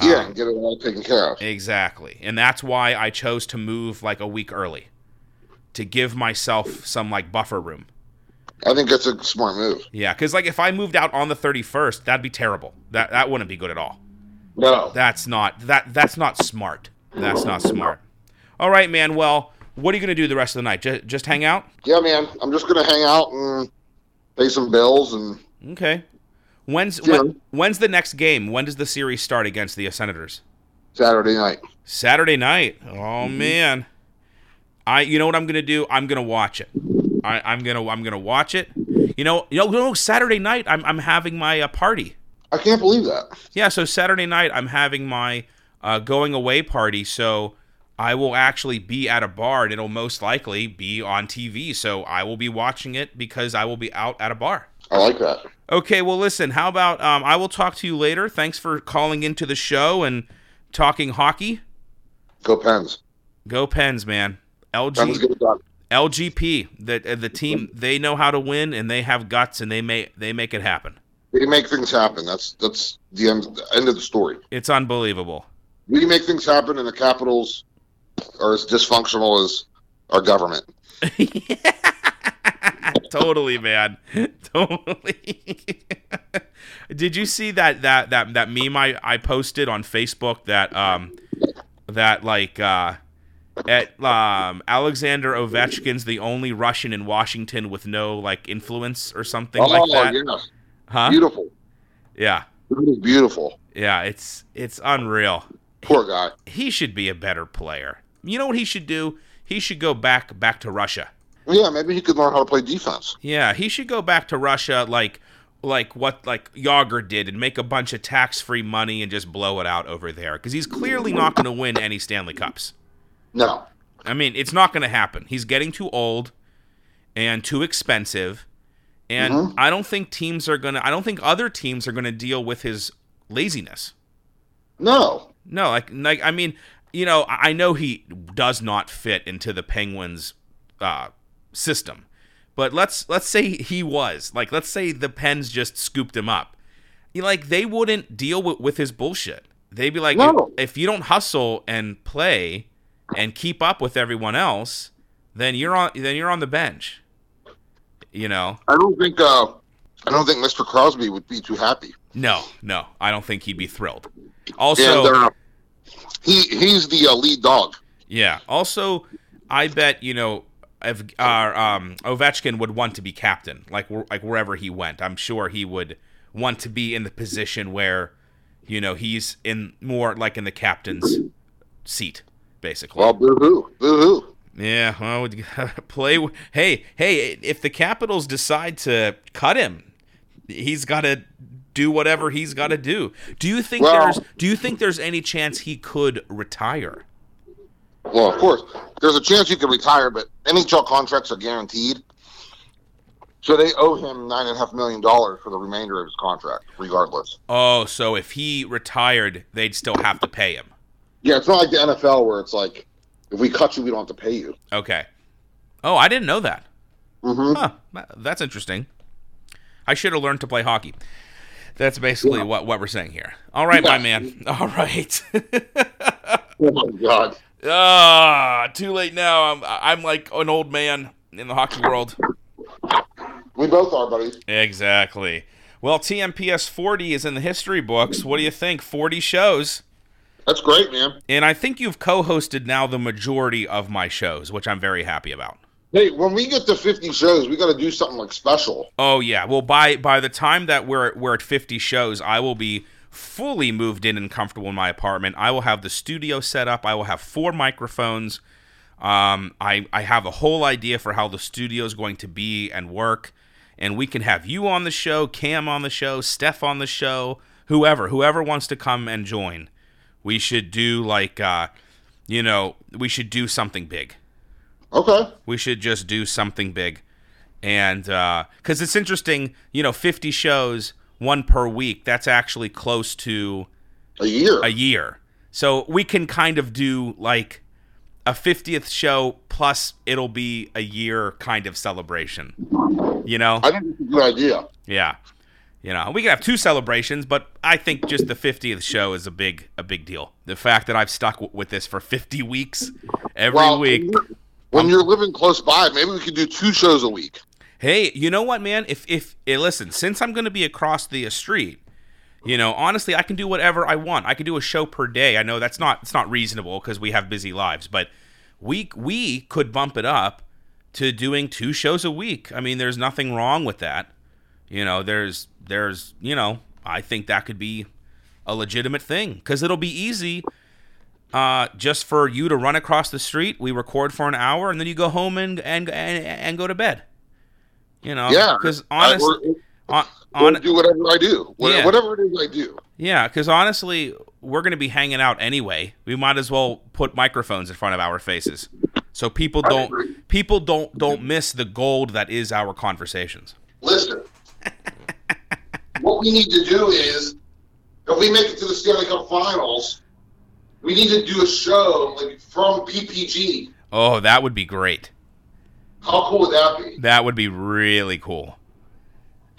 yeah, and get it all taken care of.
Exactly. And that's why I chose to move like a week early to give myself some like buffer room.
I think that's a smart move.
Yeah, cuz like if I moved out on the 31st, that'd be terrible. That that wouldn't be good at all.
No.
That's not that that's not smart. That's not smart. All right, man. Well, what are you going to do the rest of the night? Just just hang out?
Yeah, man. I'm just gonna hang out and pay some bills and
Okay. When's when, when's the next game? When does the series start against the Senators?
Saturday night.
Saturday night. Oh mm-hmm. man. I you know what I'm gonna do? I'm gonna watch it. I, I'm gonna I'm gonna watch it. You know, you know, no, Saturday night I'm I'm having my uh, party.
I can't believe that.
Yeah, so Saturday night I'm having my uh, going away party. So I will actually be at a bar, and it'll most likely be on TV. So I will be watching it because I will be out at a bar.
I like that.
Okay, well, listen. How about um, I will talk to you later. Thanks for calling into the show and talking hockey.
Go Pens.
Go Pens, man. LG
done.
LGP. The uh, the team they know how to win and they have guts and they make they make it happen.
They make things happen. That's that's the end, the end of the story.
It's unbelievable.
We make things happen, and the Capitals are as dysfunctional as our government.
totally, man. Totally. Did you see that that that that meme I, I posted on Facebook that um that like uh at um Alexander Ovechkin's the only Russian in Washington with no like influence or something
oh,
like that?
yes.
Huh?
Beautiful.
Yeah.
Beautiful.
Yeah, it's it's unreal.
Poor guy.
He should be a better player. You know what he should do? He should go back back to Russia.
Yeah, maybe he could learn how to play defense.
Yeah, he should go back to Russia like like what like Jagr did and make a bunch of tax-free money and just blow it out over there cuz he's clearly not going to win any Stanley Cups.
No.
I mean, it's not going to happen. He's getting too old and too expensive. And
Mhm.
I don't think teams are going to I don't think other teams are going to deal with his laziness.
No.
No, like like I mean, you know, I know he does not fit into the Penguins uh system. But let's let's say he was. Like let's say the Pens just scooped him up. You like they wouldn't deal with, with his bullshit. They'd be like
No.
if, if you don't hustle and play and keep up with everyone else, then you're on then you're on the bench. You know?
I don't think uh I don't think Mr. Crosby would be too happy.
No, no. I don't think he'd be thrilled. Also,
and uh, he he's the uh, lead dog.
Yeah. Also, I bet you know if uh, um, Ovechkin would want to be captain, like like wherever he went. I'm sure he would want to be in the position where, you know, he's in more like in the captain's seat, basically.
Well, boo hoo, boo hoo.
yeah. Well, we play. Hey, hey, if the Capitals decide to cut him, he's got to do whatever he's got to do. Do you think
Well-
there's Do you think there's any chance he could retire?
Well, of course, there's a chance he could retire, but NHL contracts are guaranteed, so they owe him nine and a half million dollars for the remainder of his contract, regardless.
Oh, so if he retired, they'd still have to pay him.
Yeah, it's not like the NFL where it's like, if we cut you, we don't have to pay you.
Okay. Oh, I didn't know that.
hmm
Huh. That's interesting. I should have learned to play hockey. That's basically
Yeah.
what, what we're saying here. All right, my man. All right.
Oh my god.
ah, too late now. I'm I'm like an old man in the hockey world.
We both are, buddy.
Exactly. Well, TMPS 40 is in the history books. What do you think? 40 shows.
That's great, man.
And I think you've co-hosted now the majority of my shows, which I'm very happy about.
Hey, when we get to 50 shows, we got to do something like special.
Oh yeah. Well, by by the time that we're we're at 50 shows, I will be fully moved in and comfortable in my apartment, I will have the studio set up. I will have four microphones. Um, I, I have a whole idea for how the studio is going to be and work. And we can have you on the show, Cam on the show, Steph on the show, whoever, whoever wants to come and join. We should do like, uh, you know, we should do something big.
Okay.
We should just do something big. And uh, because it's interesting, you know, 50 shows, one per week, that's actually close to
A year.
a year. So we can kind of do like a 50th show plus it'll be a year kind of celebration. You know?
I think it's a good idea.
Yeah. You know, we could have two celebrations, but I think just the 50th show is a big a big deal. The fact that I've stuck w- with this for 50 weeks every
Well,
week.
when you're living close by, maybe we could do two shows a week.
Hey, you know what, man? If if eh, listen, since I'm going to be across the street, you know, honestly, I can do whatever I want. I can do a show per day. I know that's not it's not reasonable because we have busy lives, but we we could bump it up to doing two shows a week. I mean, there's nothing wrong with that. You know, there's there's you know, I think that could be a legitimate thing because it'll be easy. Uh, just for you to run across the street, we record for an hour, and then you go home and and and, and go to bed. You know,
Yeah.
because
honestly,
on, on,
do whatever I do. Wha-
Yeah.
Whatever it is I do.
yeah, because honestly, we're going to be hanging out anyway. We might as well put microphones in front of our faces, so people don't people don't don't miss the gold that is our conversations.
Listen, what we need to do is, if we make it to the Stanley Cup Finals, we need to do a show like from PPG.
Oh, that would be great.
How cool would that be?
That would be really cool.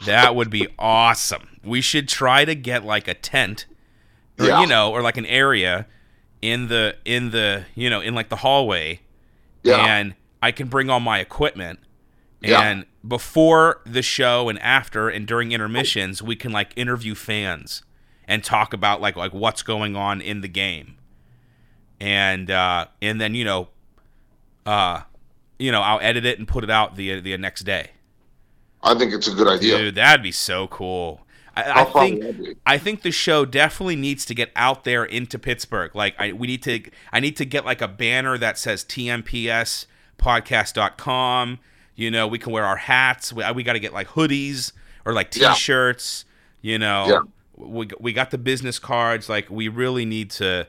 That would be awesome. We should try to get like a tent, or
Yeah.
you know, or like an area in the in the you know in like the hallway,
Yeah.
and I can bring all my equipment.
Yeah.
Before the show and after and during intermissions, we can like interview fans and talk about like like what's going on in the game. And uh and then you know uh you know, I'll edit it and put it out the the next day.
I think it's a good idea.
Dude, that'd be so cool. I, I think
would that be?
I think the show definitely needs to get out there into Pittsburgh. Like I we need to I need to get like a banner that says TMPS podcast.com. You know, we can wear our hats. We, we got to get like hoodies or like t-shirts, you know.
Yeah.
We we got the business cards like we really need to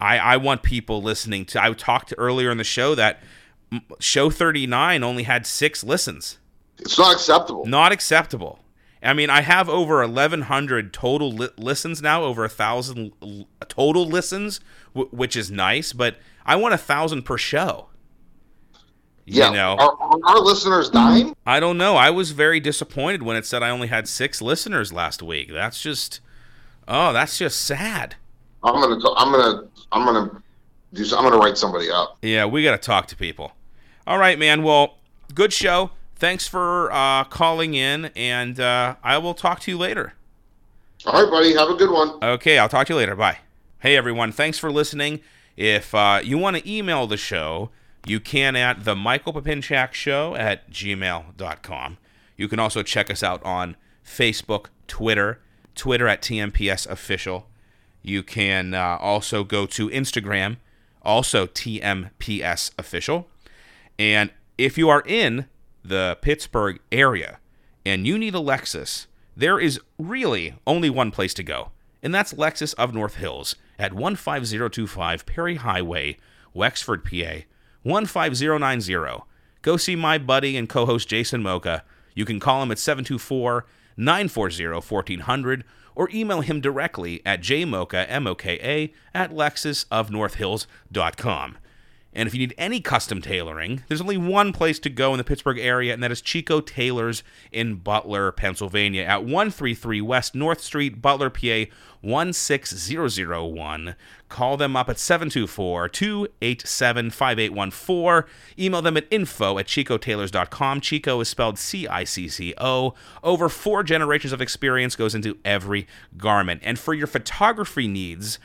I I want people listening to I talked earlier in the show that show 39 only had 6 listens.
It's not acceptable.
Not acceptable. I mean, I have over 1,100 total li- listens now, over a thousand l- total listens, w- which is nice. But I want a thousand per show.
Yeah.
You know,
Are, are our listeners dying?
I don't know. I was very disappointed when it said I only had six listeners last week. That's just, oh, that's just sad.
I'm gonna. T- I'm gonna. I'm gonna do. I'm gonna write somebody up.
Yeah, we got to talk to people. All right, man. Well, good show. Thanks for uh, calling in, and uh, I will talk to you later.
All right, buddy. Have a good one.
Okay, I'll talk to you later. Bye. Hey, everyone. Thanks for listening. If uh, you want to email the show, you can at the Michael Papincak Show at gmail.com. You can also check us out on Facebook, Twitter, Twitter at TMPS Official. You can uh, also go to Instagram, also TMPS Official. And if you are in the Pittsburgh area and you need a Lexus, there is really only one place to go, and that's Lexus of North Hills at 15025 Perry Highway, Wexford, PA 15090. Go see my buddy and co host Jason Moka. You can call him at 724 940 1400 or email him directly at jmoka, M-O-K-A, at lexusofnorthhills.com. And if you need any custom tailoring, there's only one place to go in the Pittsburgh area, and that is Cicco Tailors in Butler, Pennsylvania, at 133 West North Street, Butler, PA 16001. Call them up at 724 287 5814. Email them at info at ciccotailors.com. Cicco is spelled C I C C O. Over four generations of experience goes into every garment. And for your photography needs,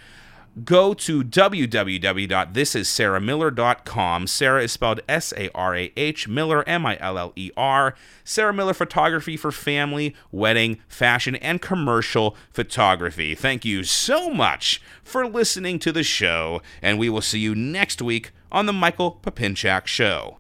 go to www.thisissarahmiller.com. Sarah is spelled S A R A H, Miller, M I L L E R. Sarah Miller Photography for family, wedding, fashion, and commercial photography. Thank you so much for listening to the show, and we will see you next week on The Michael Papincak Show.